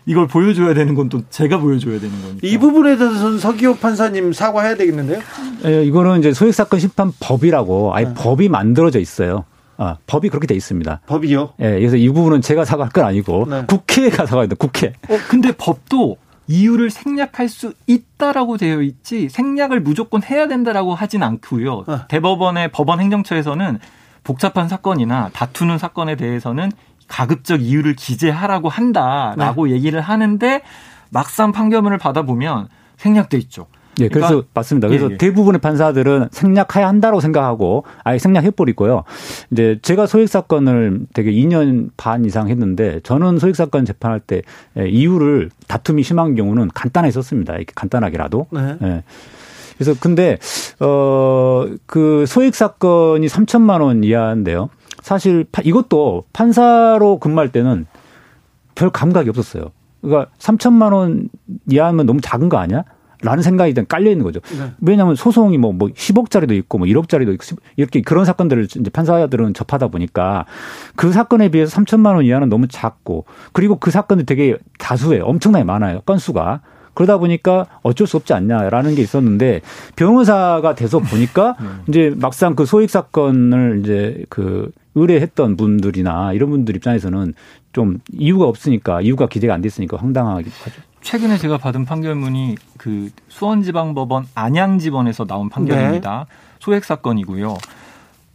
이걸 보여줘야 되는 건 또 제가 보여줘야 되는 거니까. 이 부분에 대해서는 서기호 판사님 사과해야 되겠는데요? 예, 이거는 이제 소액사건 심판법이라고 아예 네. 법이 만들어져 있어요. 아, 법이 그렇게 돼 있습니다. 법이요. 예, 그래서 이 부분은 제가 사과할 건 아니고 네. 국회가 사과해야 돼. 국회. 어, 근데 법도 이유를 생략할 수 있다라고 되어 있지 생략을 무조건 해야 된다라고 하진 않고요. 어. 대법원의 법원 행정처에서는 복잡한 사건이나 다투는 사건에 대해서는 가급적 이유를 기재하라고 한다라고 얘기를 하는데 막상 판결문을 받아보면 생략돼 있죠. 예, 그래서 그러니까- 맞습니다. 그래서 예, 예. 대부분의 판사들은 생략해야 한다고 생각하고 아예 생략해버리고요. 이제 제가 소액 사건을 되게 2년 반 이상 했는데 저는 소액 사건 재판할 때 예, 이유를 다툼이 심한 경우는 간단하게 썼습니다. 이렇게 간단하게라도. 네. 예. 그래서 근데 어그 소액 사건이 3천만 원 이하인데요. 사실 파- 이것도 판사로 근무할 때는 별 감각이 없었어요. 그러니까 3천만 원 이하면 너무 작은 거 아니야? 라는 생각이 일단 깔려 있는 거죠. 네. 왜냐하면 소송이 뭐, 뭐 10억짜리도 있고 뭐 1억짜리도 있고 이렇게 그런 사건들을 이제 판사들은 접하다 보니까 그 사건에 비해서 3천만 원 이하는 너무 작고 그리고 그 사건이 되게 다수예요. 엄청나게 많아요. 건수가. 그러다 보니까 어쩔 수 없지 않냐라는 게 있었는데 변호사가 돼서 보니까 이제 막상 그 소액 사건을 이제 그 의뢰했던 분들이나 이런 분들 입장에서는 좀 이유가 없으니까 이유가 기대가 안 됐으니까 황당하기도 하죠. 최근에 제가 받은 판결문이 그 수원지방법원 안양지원에서 나온 판결입니다. 소액 사건이고요.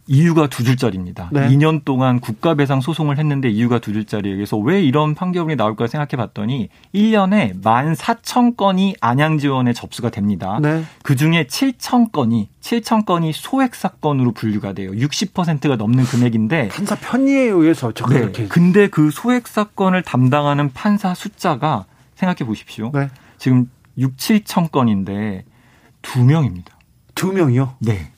이유가 두 줄짜리입니다. 네. 2년 동안 국가배상 소송을 했는데 이유가 두 줄짜리예요. 그래서 왜 이런 판결문이 나올까 생각해 봤더니 1년에 14,000건이 안양지원에 접수가 됩니다. 네. 그 중에 7,000건이 7,000건이 소액 사건으로 분류가 돼요. 60%가 넘는 금액인데 판사 편의에 의해서 저 네. 근데 그 소액 사건을 담당하는 판사 숫자가 생각해 보십시오. 네. 지금 6, 7천 건인데 두 명입니다. 두 명이요. 네.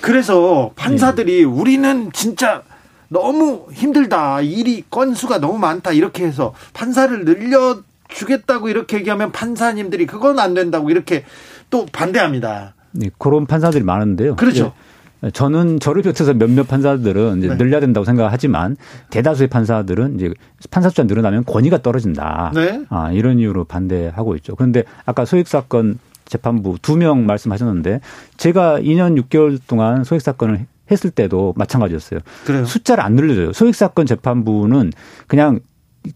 그래서 판사들이 우리는 진짜 너무 힘들다. 일이 건수가 너무 많다. 이렇게 해서 판사를 늘려 주겠다고 이렇게 얘기하면 판사님들이 그건 안 된다고 이렇게 또 반대합니다. 네, 그런 판사들이 많은데요. 그렇죠. 예. 저는 저를 비롯해서 몇몇 판사들은 이제 네. 늘려야 된다고 생각하지만 대다수의 판사들은 이제 판사 숫자 늘어나면 권위가 떨어진다. 네. 아, 이런 이유로 반대하고 있죠. 그런데 아까 소액 사건 재판부 두 명 말씀하셨는데 제가 2년 6개월 동안 소액 사건을 했을 때도 마찬가지였어요. 그래요. 숫자를 안 늘려줘요. 소액 사건 재판부는 그냥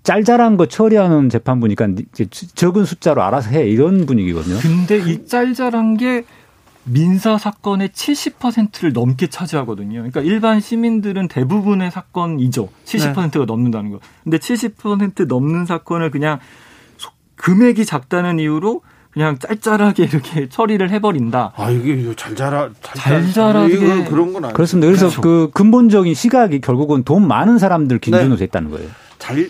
짤짤한 거 처리하는 재판부니까 적은 숫자로 알아서 해 이런 분위기거든요. 근데 이 짤짤한 게 민사 사건의 70%를 넘게 차지하거든요. 그러니까 일반 시민들은 대부분의 사건이죠. 70%가 넘는다는 거. 근데 70% 넘는 사건을 그냥 소- 금액이 작다는 이유로 그냥 짤짤하게 이렇게 처리를 해버린다. 아 이게 잘 자라 잘 자라게. 이거 그런 건 아니죠. 그렇습니다. 그래서 그렇죠. 그 근본적인 시각이 결국은 돈 많은 사람들 기준으로 네. 됐다는 거예요. 잘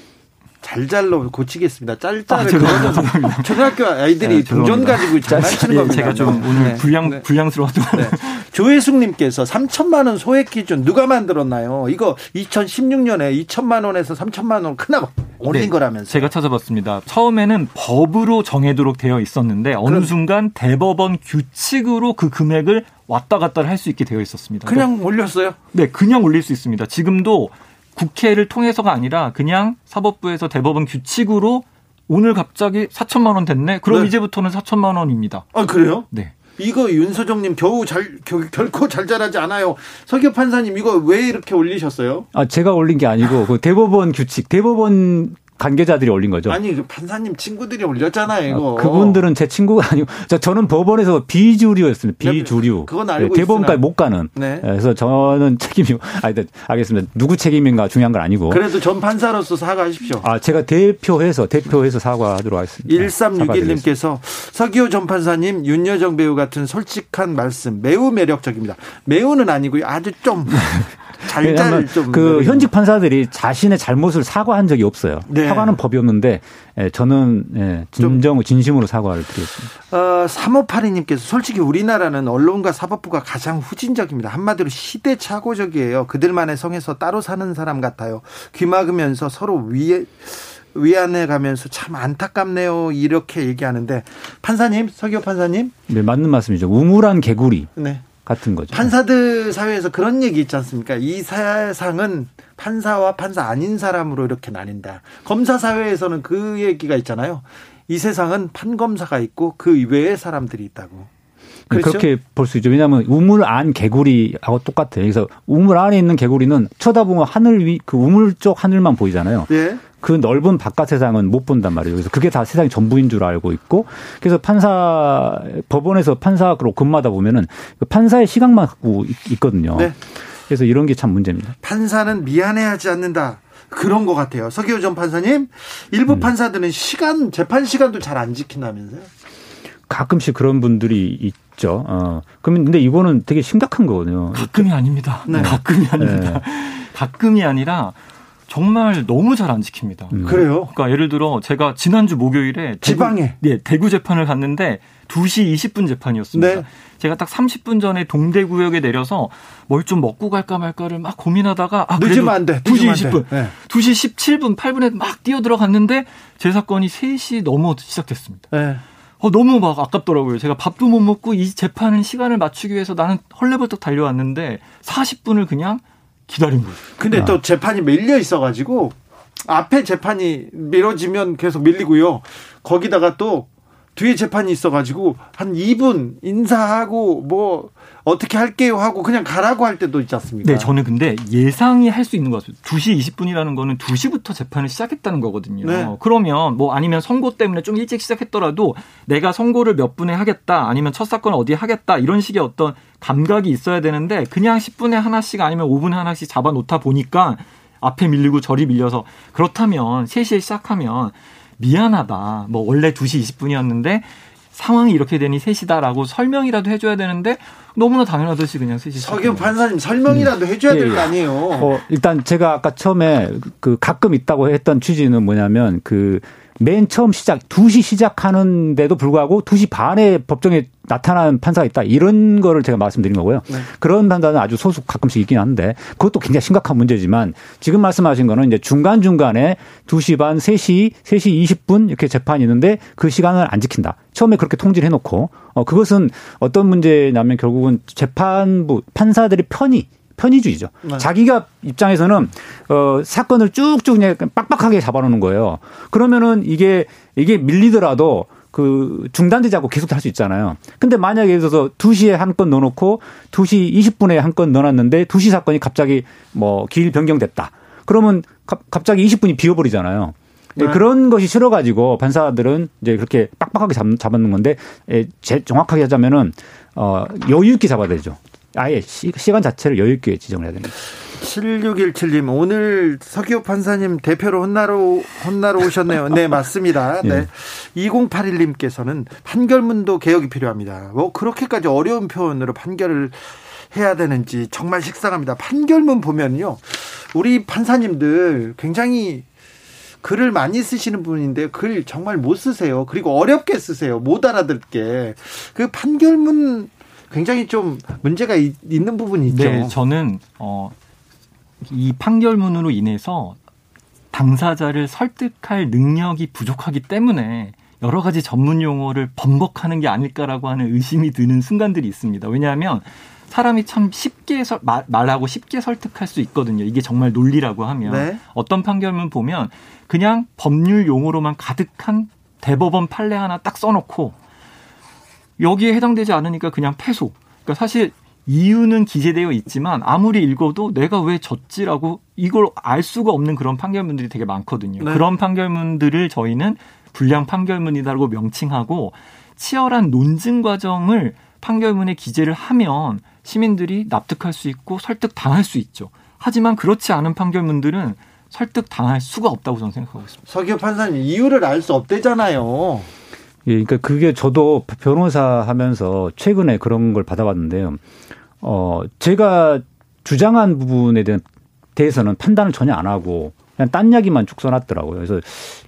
잘잘로 고치겠습니다. 짤짤을 아. 그거는 초등학교 아이들이 네, 동전. 가지고 장난치는 예, 겁니다. 제가 좀 오늘 네. 불량 네. 불량스러웠던 네. 조혜숙님께서 3천만 원 소액 기준 누가 만들었나요? 이거 2016년에 2천만 원에서 3천만 원 크나 올린 네, 거라면서. 제가 찾아봤습니다. 처음에는 법으로 정해도록 되어 있었는데 어느 그럼- 순간 대법원 규칙으로 그 금액을 왔다 갔다 할 수 있게 되어 있었습니다. 그냥 올렸어요? 네, 그냥 올릴 수 있습니다. 지금도 국회를 통해서가 아니라 그냥 사법부에서 대법원 규칙으로 오늘 갑자기 4천만 원 됐네. 그럼 네. 이제부터는 4천만 원입니다. 아 그래요? 네. 이거 윤소정님 겨우 잘 겨, 결코 잘 자라지 않아요. 서기호 판사님 이거 왜 이렇게 올리셨어요? 아 제가 올린 게 아니고 그 대법원 규칙, 대법원 관계자들이 올린 거죠. 아니 그 판사님 친구들이 올렸잖아요 이거. 아, 그분들은 제 친구가 아니고 저, 저는 법원에서 비주류였습니다. 비주류. 그건 알고 네, 대법원까지 못 가는. 네. 그래서 저는 책임이 아니 네, 알겠습니다. 누구 책임인가 중요한 건 아니고. 그래도 전 판사로서 사과하십시오. 아 제가 대표해서 대표해서 사과하도록 하겠습니다. 1361님께서 서기호 전 판사님 윤여정 배우 같은 솔직한 말씀 매우 매력적입니다. 매우는 아니고요. 아주 좀 잘잘 좀. 그 현직 판사들이 자신의 잘못을 사과한 적이 없어요. 네. 사과는 법이 없는데 예, 저는 예, 진정 진심으로 사과를 드리겠습니다. 어, 3582님께서 솔직히 우리나라는 언론과 사법부가 가장 후진적입니다. 한마디로 시대착오적이에요. 그들만의 성에서 따로 사는 사람 같아요. 귀 막으면서 서로 위에 위안해 가면서 참 안타깝네요. 이렇게 얘기하는데 판사님, 서기호 판사님, 네, 맞는 말씀이죠. 우물한 개구리 네. 같은 거죠. 판사들 사회에서 그런 얘기 있지 않습니까? 이 세상은 판사와 판사 아닌 사람으로 이렇게 나뉜다. 검사 사회에서는 그 얘기가 있잖아요. 이 세상은 판검사가 있고 그 외의 사람들이 있다고. 그렇죠? 그렇게 볼 수 있죠. 왜냐하면 우물 안 개구리하고 똑같아요. 그래서 우물 안에 있는 개구리는 쳐다보면 하늘 위, 그 우물 쪽 하늘만 보이잖아요. 예. 그 넓은 바깥 세상은 못 본단 말이에요. 그래서 그게 다 세상이 전부인 줄 알고 있고, 그래서 판사 법원에서 판사로 근무하다 보면은 그 판사의 시각만 갖고 있- 있거든요. 네. 그래서 이런 게 참 문제입니다. 판사는 미안해하지 않는다. 그런 것 같아요. 서기호 전 판사님, 음. 일부 판사들은 시간, 재판 시간도 잘 안 지킨다면서요? 가끔씩 그런 분들이 있죠. 어. 그러면 근데 이거는 되게 심각한 거거든요. 가끔이 아닙니다. 네. 가끔이 아닙니다. 가끔이 아니라 정말 너무 잘 안 지킵니다. 음. 그래요? 그러니까 예를 들어 제가 지난주 목요일에 대구, 지방에. 네, 대구 재판을 갔는데 2시 20분 재판이었습니다. 네. 제가 딱 30분 전에 동대 구역에 내려서 뭘 좀 먹고 갈까 말까를 막 고민하다가 아, 늦으면 안 돼. 2시 늦으면 안 20분. 돼. 네. 2시 17분, 8분에 막 뛰어 들어갔는데 제 사건이 3시 넘어 시작됐습니다. 네. 어, 너무 막 아깝더라고요. 제가 밥도 못 먹고 이 재판은 시간을 맞추기 위해서 나는 헐레벌떡 달려왔는데 40분을 그냥 기다린 거예요. 근데 아. 또 재판이 밀려 있어가지고 앞에 재판이 미뤄지면 계속 밀리고요. 거기다가 또 뒤에 재판이 있어가지고 한 2분 인사하고 뭐 어떻게 할게요 하고 그냥 가라고 할 때도 있지 않습니까? 네, 저는 근데 예상이 할 수 있는 것 같아요. 2시 20분이라는 거는 2시부터 재판을 시작했다는 거거든요. 네. 그러면 뭐 아니면 선고 때문에 좀 일찍 시작했더라도 내가 선고를 몇 분에 하겠다 아니면 첫 사건 어디에 하겠다 이런 식의 어떤 감각이 있어야 되는데 그냥 10분에 하나씩 아니면 5분에 하나씩 잡아 놓다 보니까 앞에 밀리고 저리 밀려서 그렇다면 3시에 시작하면 미안하다. 뭐 원래 2시 20분이었는데 상황이 이렇게 되니 3시다라고 설명이라도 해줘야 되는데 너무나 당연하듯이 그냥 3시. 서기훈 판사님 설명이라도 해줘야 될 예, 거 예. 아니에요. 어, 일단 제가 아까 처음에 그 가끔 있다고 했던 취지는 뭐냐면 그 맨 처음 시작 2시 시작하는데도 불구하고 2시 반에 법정에 나타나는 판사가 있다. 이런 거를 제가 말씀드린 거고요. 네. 그런 판사는 아주 소수 가끔씩 있긴 한데 그것도 굉장히 심각한 문제지만 지금 말씀하신 거는 이제 중간 중간에 2시 반, 3시, 3시 20분 이렇게 재판이 있는데 그 시간을 안 지킨다. 처음에 그렇게 통지를 해놓고 어, 그것은 어떤 문제냐면 결국은 재판부 판사들의 편의 편의주의죠. 네. 자기가 입장에서는 어 사건을 쭉쭉 그냥 빡빡하게 잡아놓는 거예요. 그러면은 이게 이게 밀리더라도 그 중단되지 않고 계속 할 수 있잖아요. 근데 만약에 예를 들어서 2시에 한 건 넣어놓고 2시 20분에 한 건 넣어놨는데 2시 사건이 갑자기 뭐길 변경됐다. 그러면 가- 갑자기 20분이 비어버리잖아요. 예, 네. 그런 것이 싫어가지고 판사들은 이제 그렇게 빡빡하게 잡, 잡아놓는 건데 예, 제, 정확하게 하자면은 어, 여유 있게 잡아야 되죠. 아예 시, 시간 자체를 여유 있게 지정을 해야 됩니다. 7617님 오늘 서기호 판사님 대표로 혼나러 혼나러 오셨네요. 네 맞습니다. 네. 2081님께서는 판결문도 개혁이 필요합니다. 뭐 그렇게까지 어려운 표현으로 판결을 해야 되는지 정말 식상합니다. 판결문 보면요 우리 판사님들 굉장히 글을 많이 쓰시는 분인데 글 정말 못 쓰세요. 그리고 어렵게 쓰세요. 못 알아듣게 그 판결문 굉장히 좀 문제가 있, 는 부분이 있죠. 네, 저는 어, 이 판결문으로 인해서 당사자를 설득할 능력이 부족하기 때문에 여러 가지 전문 용어를 번복하는 게 아닐까라고 하는 의심이 드는 순간들이 있습니다. 왜냐하면 사람이 참 쉽게 설- 말, 말하고 쉽게 설득할 수 있거든요. 이게 정말 논리라고 하면 네. 어떤 판결문 보면 그냥 법률 용어로만 가득한 대법원 판례 하나 딱 써놓고 여기에 해당되지 않으니까 그냥 패소. 그러니까 사실 이유는 기재되어 있지만 아무리 읽어도 내가 왜 졌지라고 이걸 알 수가 없는 그런 판결문들이 되게 많거든요. 네. 그런 판결문들을 저희는 불량 판결문이다라고 명칭하고 치열한 논증 과정을 판결문에 기재를 하면 시민들이 납득할 수 있고 설득 당할 수 있죠. 하지만 그렇지 않은 판결문들은 설득 당할 수가 없다고 저는 생각하고 있습니다. 서기호 판사님 이유를 알 수 없대잖아요. 예, 그러니까 그게 저도 변호사 하면서 최근에 그런 걸 받아봤는데요. 어, 제가 주장한 부분에 대한 대해서는 판단을 전혀 안 하고 그냥 딴 이야기만 쭉 써놨더라고요. 그래서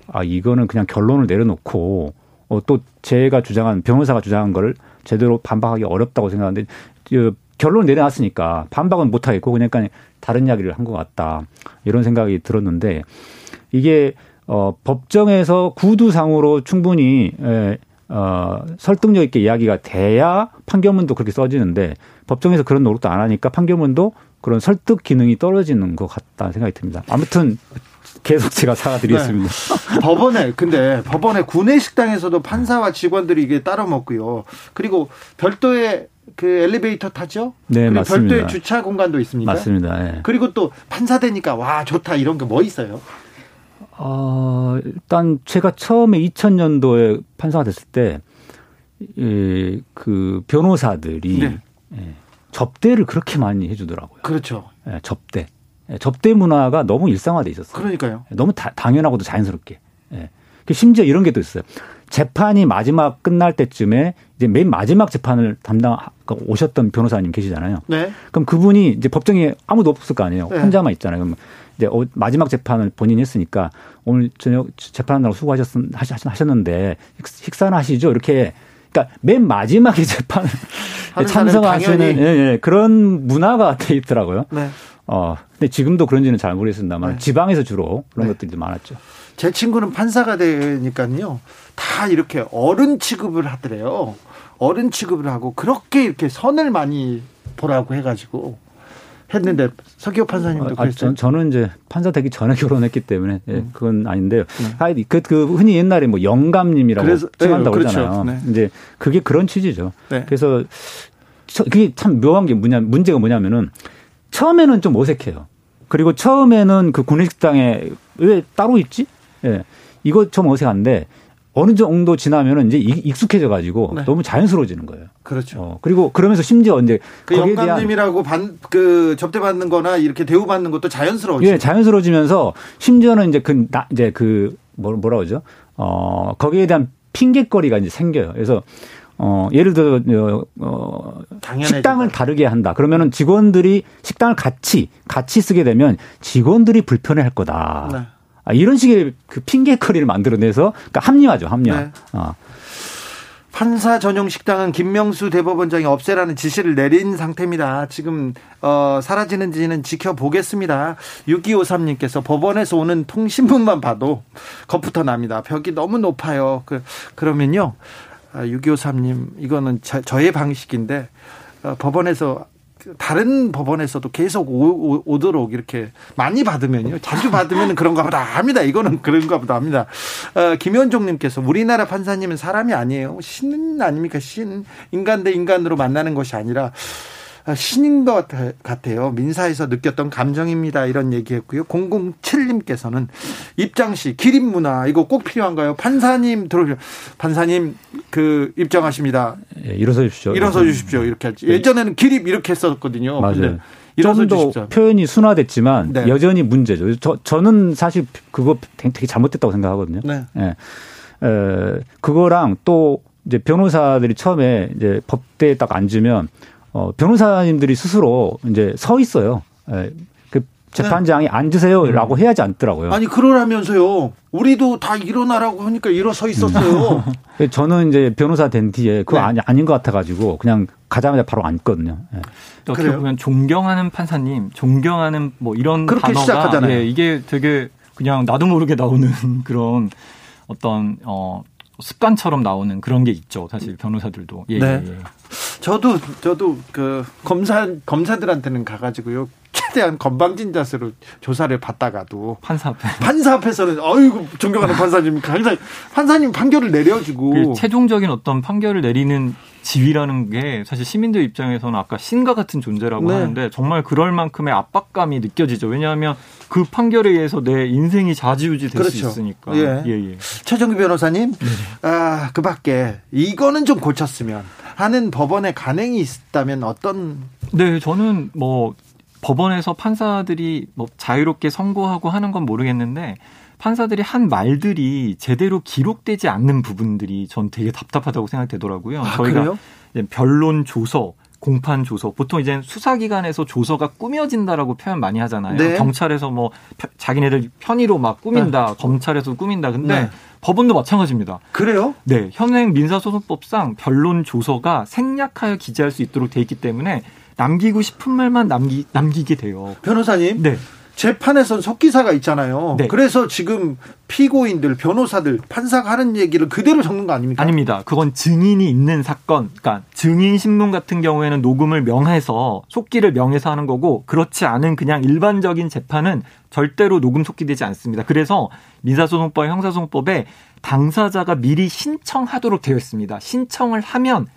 아 이거는 그냥 결론을 내려놓고 어, 또 제가 주장한 변호사가 주장한 걸 제대로 반박하기 어렵다고 생각하는데 그 결론을 내려놨으니까 반박은 못 하겠고 그냥 다른 이야기를 한 것 같다 이런 생각이 들었는데 이게 어, 법정에서 구두상으로 충분히 에, 어, 설득력 있게 이야기가 돼야 판결문도 그렇게 써지는데 법정에서 그런 노력도 안 하니까 판결문도 그런 설득 기능이 떨어지는 것 같다는 생각이 듭니다. 아무튼 계속 제가 사과드리겠습니다. 네. 법원에 근데 법원에 구내 식당에서도 판사와 직원들이 이게 따로 먹고요. 그리고 별도의 그 엘리베이터 타죠? 네, 맞습니다. 별도의 주차 공간도 있습니까? 맞습니다. 예. 그리고 또 판사 되니까 와 좋다 이런 게 뭐 있어요? 어, 일단 제가 처음에 2000년도에 판사가 됐을 때, 예, 그 변호사들이 네. 예, 접대를 그렇게 많이 해주더라고요. 그렇죠. 예, 접대. 예, 접대 문화가 너무 일상화돼 있었어요. 그러니까. 너무 다- 당연하고도 자연스럽게. 예. 그 심지어 이런 게 또 있어요. 재판이 마지막 끝날 때쯤에 이제 맨 마지막 재판을 담당 오셨던 변호사님 계시잖아요. 네. 그럼 그분이 이제 법정에 아무도 없을 거 아니에요. 네. 혼자만 있잖아요. 그럼 이제 어, 마지막 재판을 본인이 했으니까 오늘 저녁 재판하느라고 수고하셨 하셨는데 식사는 하시죠. 이렇게 그러니까 맨 마지막에 재판을 참석하시는 예, 예, 그런 문화가 돼 있더라고요. 네. 어, 근데 지금도 그런지는 잘 모르겠습니다만 네. 지방에서 주로 그런 네. 것들이 좀 많았죠. 제 친구는 판사가 되니까요. 다 이렇게 어른 취급을 하더래요. 어른 취급을 하고 그렇게 이렇게 선을 많이 보라고 해가지고 했는데 서기호 판사님도 아, 그랬어요. 전, 저는 이제 판사 되기 전에 결혼했기 때문에 예, 음. 그건 아닌데요. 하여튼 그, 그 흔히 옛날에 뭐 영감님이라고 그래서- 칭한다고 네, 그렇죠. 그러잖아요. 네. 이제 그게 그런 취지죠. 네. 그래서 저- 그게 참 묘한 게 뭐냐 문제가 뭐냐면은 처음에는 좀 어색해요. 그리고 처음에는 그 구내식당에 왜 따로 있지? 예. 이거 좀 어색한데 어느 정도 지나면은 이제 익- 익숙해져 가지고 네. 너무 자연스러워지는 거예요. 그렇죠. 어, 그리고 그러면서 심지어 이제 그 영감님이라고 반, 그 접대받는 거나 이렇게 대우받는 것도 자연스러워지죠. 예, 자연스러워지면서 심지어는 이제 그, 나, 이제 그, 뭐, 뭐라 그러죠? 어, 거기에 대한 핑계거리가 이제 생겨요. 그래서, 어, 예를 들어, 어, 어, 당연해진다. 식당을 다르게 한다. 그러면은 직원들이 식당을 같이, 같이 쓰게 되면 직원들이 불편해 할 거다. 네. 아, 이런 식의 그 핑계거리를 만들어내서, 그러니까 합리화죠, 합리화. 네. 어. 판사 전용 식당은 김명수 대법원장이 없애라는 지시를 내린 상태입니다. 지금 어, 사라지는지는 지켜보겠습니다. 6253님께서 법원에서 오는 통신문만 봐도 겁부터 납니다. 벽이 너무 높아요. 그, 그러면요. 아, 6253님 이거는 저, 저의 방식인데 어, 법원에서 다른 법원에서도 계속 오, 오, 도록 이렇게 많이 받으면요. 자주 받으면 그런가 보다 합니다. 이거는 그런가 보다 합니다. 어, 김현종님께서 우리나라 판사님은 사람이 아니에요. 신 아닙니까? 신. 인간 대 인간으로 만나는 것이 아니라 아, 신인 것 같아- 같아요. 민사에서 느꼈던 감정입니다. 이런 얘기했고요. 007님께서는 입장시 기립 문화 이거 꼭 필요한가요? 판사님 들어오죠. 판사님 그 입장하십니다. 예, 일어서 주십시오. 일어서 주십시오. 이렇게 할지. 예전에는 기립 이렇게 했었거든요. 맞아요. 근데 일어서 좀더 주십시오. 표현이 순화됐지만 네. 여전히 문제죠. 저, 저는 사실 그거 되게 잘못됐다고 생각하거든요. 네. 예. 에, 그거랑 또 이제 변호사들이 처음에 이제 법대에 딱 앉으면 어, 변호사님들이 스스로 이제 서 있어요. 예. 그 재판장이 앉으세요라고 해야지 않더라고요. 네. 아니 그러라면서요. 우리도 다 일어나라고 하니까 일어서 있었어요. 예, 저는 이제 변호사 된 뒤에 그거 네. 아니, 아닌 것 같아가지고 그냥 가자마자 바로 앉거든요. 예. 어떻게 그래요? 보면 존경하는 판사님, 존경하는 뭐 이런 그렇게 단어가 시작하잖아요. 예, 이게 되게 그냥 나도 모르게 나오는 그런 어떤 어 습관처럼 나오는 그런 게 있죠. 사실 변호사들도. 예, 네. 예, 예. 저도 저도 그 검사 검사들한테는 가가지고요. 최대한 건방진 자세로 조사를 받다가도 판사 앞에 판사 앞에서는 어이구 존경하는 판사님 항상 판사님 판결을 내려주고 그 최종적인 어떤 판결을 내리는 지위라는 게 사실 시민들 입장에서는 아까 신과 같은 존재라고 네. 하는데 정말 그럴 만큼의 압박감이 느껴지죠. 왜냐하면 그 판결에 의해서 내 인생이 좌지우지 될수 그렇죠. 있으니까. 예. 예, 예. 최정규 변호사님, 네. 아, 그 밖에 이거는 좀 고쳤으면 하는 법원의 간행이 있다면 어떤 네, 저는 뭐 법원에서 판사들이 뭐 자유롭게 선고하고 하는 건 모르겠는데 판사들이 한 말들이 제대로 기록되지 않는 부분들이 전 되게 답답하다고 생각되더라고요. 아, 저희가 그래요? 이제 변론 조서 공판 조서 보통 이제 수사기관에서 조서가 꾸며진다라고 표현 많이 하잖아요. 네. 경찰에서 뭐 펴- 자기네들 편의로 막 꾸민다, 검찰에서 꾸민다. 근데 네. 법원도 마찬가지입니다. 그래요? 네, 현행 민사소송법상 변론 조서가 생략하여 기재할 수 있도록 돼 있기 때문에 남기고 싶은 말만 남기 남기게 돼요. 변호사님, 네, 재판에선 속기사가 있잖아요. 네. 그래서 지금 피고인들, 변호사들, 판사가 하는 얘기를 그대로 적는 거 아닙니까? 아닙니다. 그건 증인이 있는 사건, 그러니까 증인 신문 같은 경우에는 녹음을 명해서 속기를 명해서 하는 거고 그렇지 않은 그냥 일반적인 재판은 절대로 녹음 속기되지 않습니다. 그래서 민사소송법, 형사소송법에 당사자가 미리 신청하도록 되어 있습니다. 신청을 하면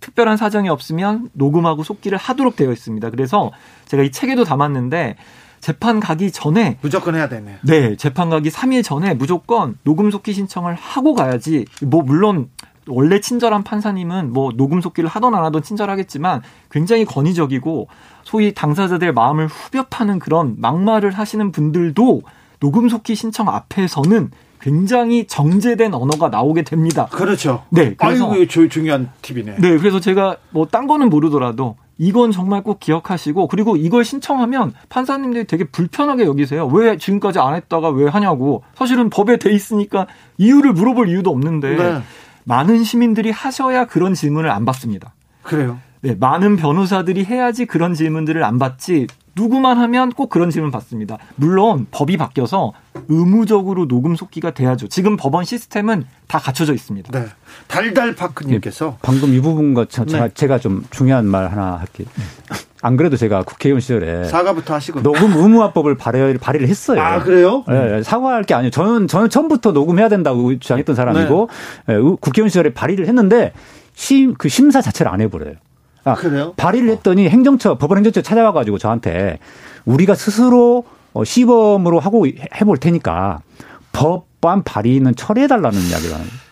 특별한 사정이 없으면 녹음하고 속기를 하도록 되어 있습니다. 그래서 제가 이 책에도 담았는데 재판 가기 전에 무조건 해야 되네. 네, 재판 가기 3일 전에 무조건 녹음 속기 신청을 하고 가야지. 뭐 물론 원래 친절한 판사님은 뭐 녹음 속기를 하던 안 하던 친절하겠지만 굉장히 권위적이고 소위 당사자들 마음을 후벼 파는 그런 막말을 하시는 분들도 녹음 속기 신청 앞에서는 굉장히 정제된 언어가 나오게 됩니다. 그렇죠. 네, 그래서 아이고, 저 중요한 팁이네. 네, 그래서 제가 뭐 딴 거는 모르더라도 이건 정말 꼭 기억하시고 그리고 이걸 신청하면 판사님들이 되게 불편하게 여기세요. 왜 지금까지 안 했다가 왜 하냐고. 사실은 법에 돼 있으니까 이유를 물어볼 이유도 없는데 네. 많은 시민들이 하셔야 그런 질문을 안 받습니다. 그래요. 네, 많은 변호사들이 해야지 그런 질문들을 안 받지. 누구만 하면 꼭 그런 질문 받습니다. 물론 법이 바뀌어서 의무적으로 녹음 속기가 돼야죠. 지금 법원 시스템은 다 갖춰져 있습니다. 네. 달달파크님께서 방금 이 부분과 저- 제가, 네. 제가 좀 중요한 말 하나 할게요. 안 그래도 제가 국회의원 시절에 사과부터 하시고. 녹음 의무화법을 발의, 발의를 했어요. 아, 그래요? 예, 예, 사과할 게 아니에요. 저는 저는 처음부터 녹음해야 된다고 주장했던 사람이고 네. 국회의원 시절에 발의를 했는데 심, 그 심사 자체를 안 해버려요. 아, 그래요? 발의를 했더니 행정처 법원 행정처 찾아와 가지고 저한테 우리가 스스로 어, 시범으로 하고 해- 해볼 테니까 법안 발의는 철회해달라는 이야기를 하는 거예요.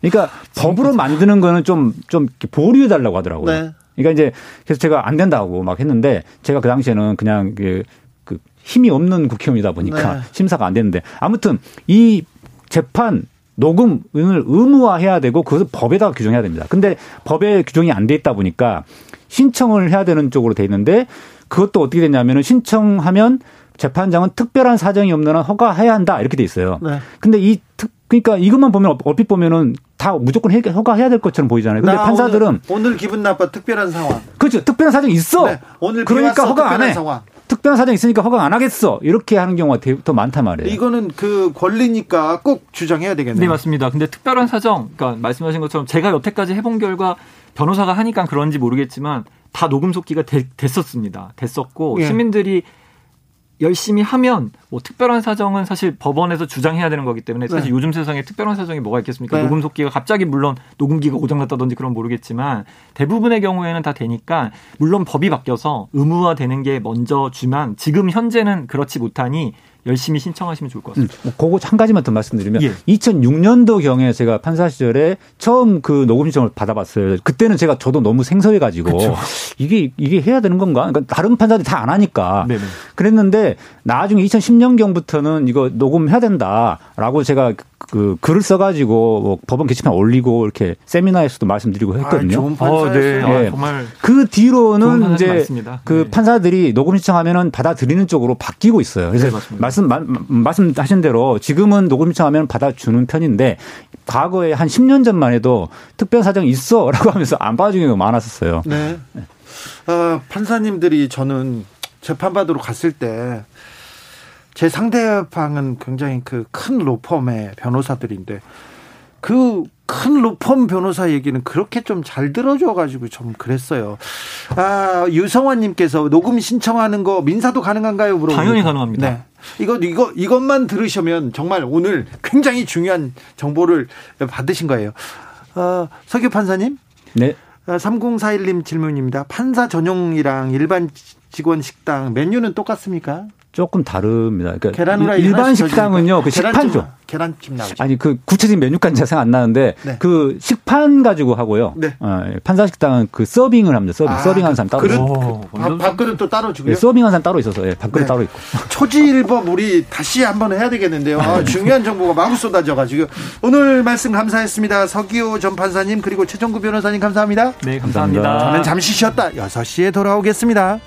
그러니까 법으로 만드는 거는 좀, 좀 보류해달라고 하더라고요. 네. 그러니까 이제 그래서 제가 안 된다고 막 했는데 제가 그 당시에는 그냥 그, 그 힘이 없는 국회의원이다 보니까 네. 심사가 안 됐는데 아무튼 이 재판 녹음을 의무화해야 되고 그것을 법에다가 규정해야 됩니다. 근데 법에 규정이 안 돼 있다 보니까 신청을 해야 되는 쪽으로 돼 있는데 그것도 어떻게 됐냐면은 신청하면 재판장은 특별한 사정이 없는 한 허가해야 한다 이렇게 돼 있어요. 네. 근데 이 특, 그러니까 이것만 보면 얼핏 보면은 다 무조건 해- 허가해야 될 것처럼 보이잖아요. 근데 나 판사들은 오늘, 오늘 기분 나빠 특별한 상황. 그렇죠. 특별한 사정이 있어. 네, 오늘 비 그러니까 왔어, 허가 안 특별한 해. 상황. 특별한 사정이 있으니까 허가 안 하겠어. 이렇게 하는 경우가 되- 더 많단 말이에요. 이거는 그 권리니까 꼭 주장해야 되겠네요. 네, 맞습니다. 근데 특별한 사정, 그러니까 말씀하신 것처럼 제가 여태까지 해본 결과 변호사가 하니까 그런지 모르겠지만 다 녹음 속기가 되- 됐었습니다. 됐었고 예. 시민들이 열심히 하면 뭐 특별한 사정은 사실 법원에서 주장해야 되는 거기 때문에 사실 네. 요즘 세상에 특별한 사정이 뭐가 있겠습니까? 네. 녹음 속기가 갑자기 물론 녹음기가 고장났다든지 그런 모르겠지만 대부분의 경우에는 다 되니까 물론 법이 바뀌어서 의무화되는 게 먼저 주만 지금 현재는 그렇지 못하니 열심히 신청하시면 좋을 것 같습니다. 음, 뭐 그거 한 가지만 더 말씀드리면 예. 2006년도 경에 제가 판사 시절에 처음 그 녹음 신청을 받아봤어요. 그때는 제가 저도 너무 생소해가지고 이게 이게 해야 되는 건가? 그러니까 다른 판사들이 다 안 하니까 네네. 그랬는데 나중에 2010년 경부터는 이거 녹음해야 된다라고 제가 그 글을 써가지고 뭐 법원 게시판 올리고 이렇게 세미나에서도 말씀드리고 아, 했거든요. 좋은 어, 판사였어요. 네. 예. 아, 정말 그 뒤로는 이제 많습니다. 그 네. 판사들이 녹음 신청하면은 받아들이는 쪽으로 바뀌고 있어요. 그래서 네, 맞습니다. 말씀 마- 말씀하신 대로 지금은 녹음 신청하면 받아주는 편인데 과거에 한 10년 전만 해도 특별 사정이 있어라고 하면서 안 받아주는 경우가 많았었어요. 네. 어, 판사님들이 저는 재판받으러 갔을 때 제 상대방은 굉장히 그 큰 로펌의 변호사들인데 그큰 로펌 변호사 얘기는 그렇게 좀 잘 들어줘가지고 좀 그랬어요. 아, 유성환님께서 녹음 신청하는 거 민사도 가능한가요? 물어봅니다. 당연히 가능합니다. 네. 이거, 이거, 이것만 들으시면 정말 오늘 굉장히 중요한 정보를 받으신 거예요. 어, 석유 판사님? 네. 3041님 질문입니다. 판사 전용이랑 일반 직원 식당 메뉴는 똑같습니까? 조금 다릅니다. 그러니까 계란 후라이 일반 식당은요, 그 식판죠. 계란찜 나오죠. 아니 그 구체적인 메뉴까지 잘 생각 안 나는데 네. 그 식판 가지고 하고요. 네. 어, 판사 식당은 그 서빙을 합니다. 서빙, 아, 서빙하는 사람 따로. 그릇 있어요. 오, 밥, 밥그릇 또 따로 주고요. 예, 서빙하는 사람 따로 있어서 예, 밥그릇 네. 따로 있고. 초지일법 우리 다시 한번 해야 되겠는데요. 아, 중요한 정보가 마구 쏟아져가지고 오늘 말씀 감사했습니다. 서기호 전 판사님 그리고 최정구 변호사님 감사합니다. 네, 감사합니다. 감사합니다. 저는 잠시 쉬었다 6시에 돌아오겠습니다.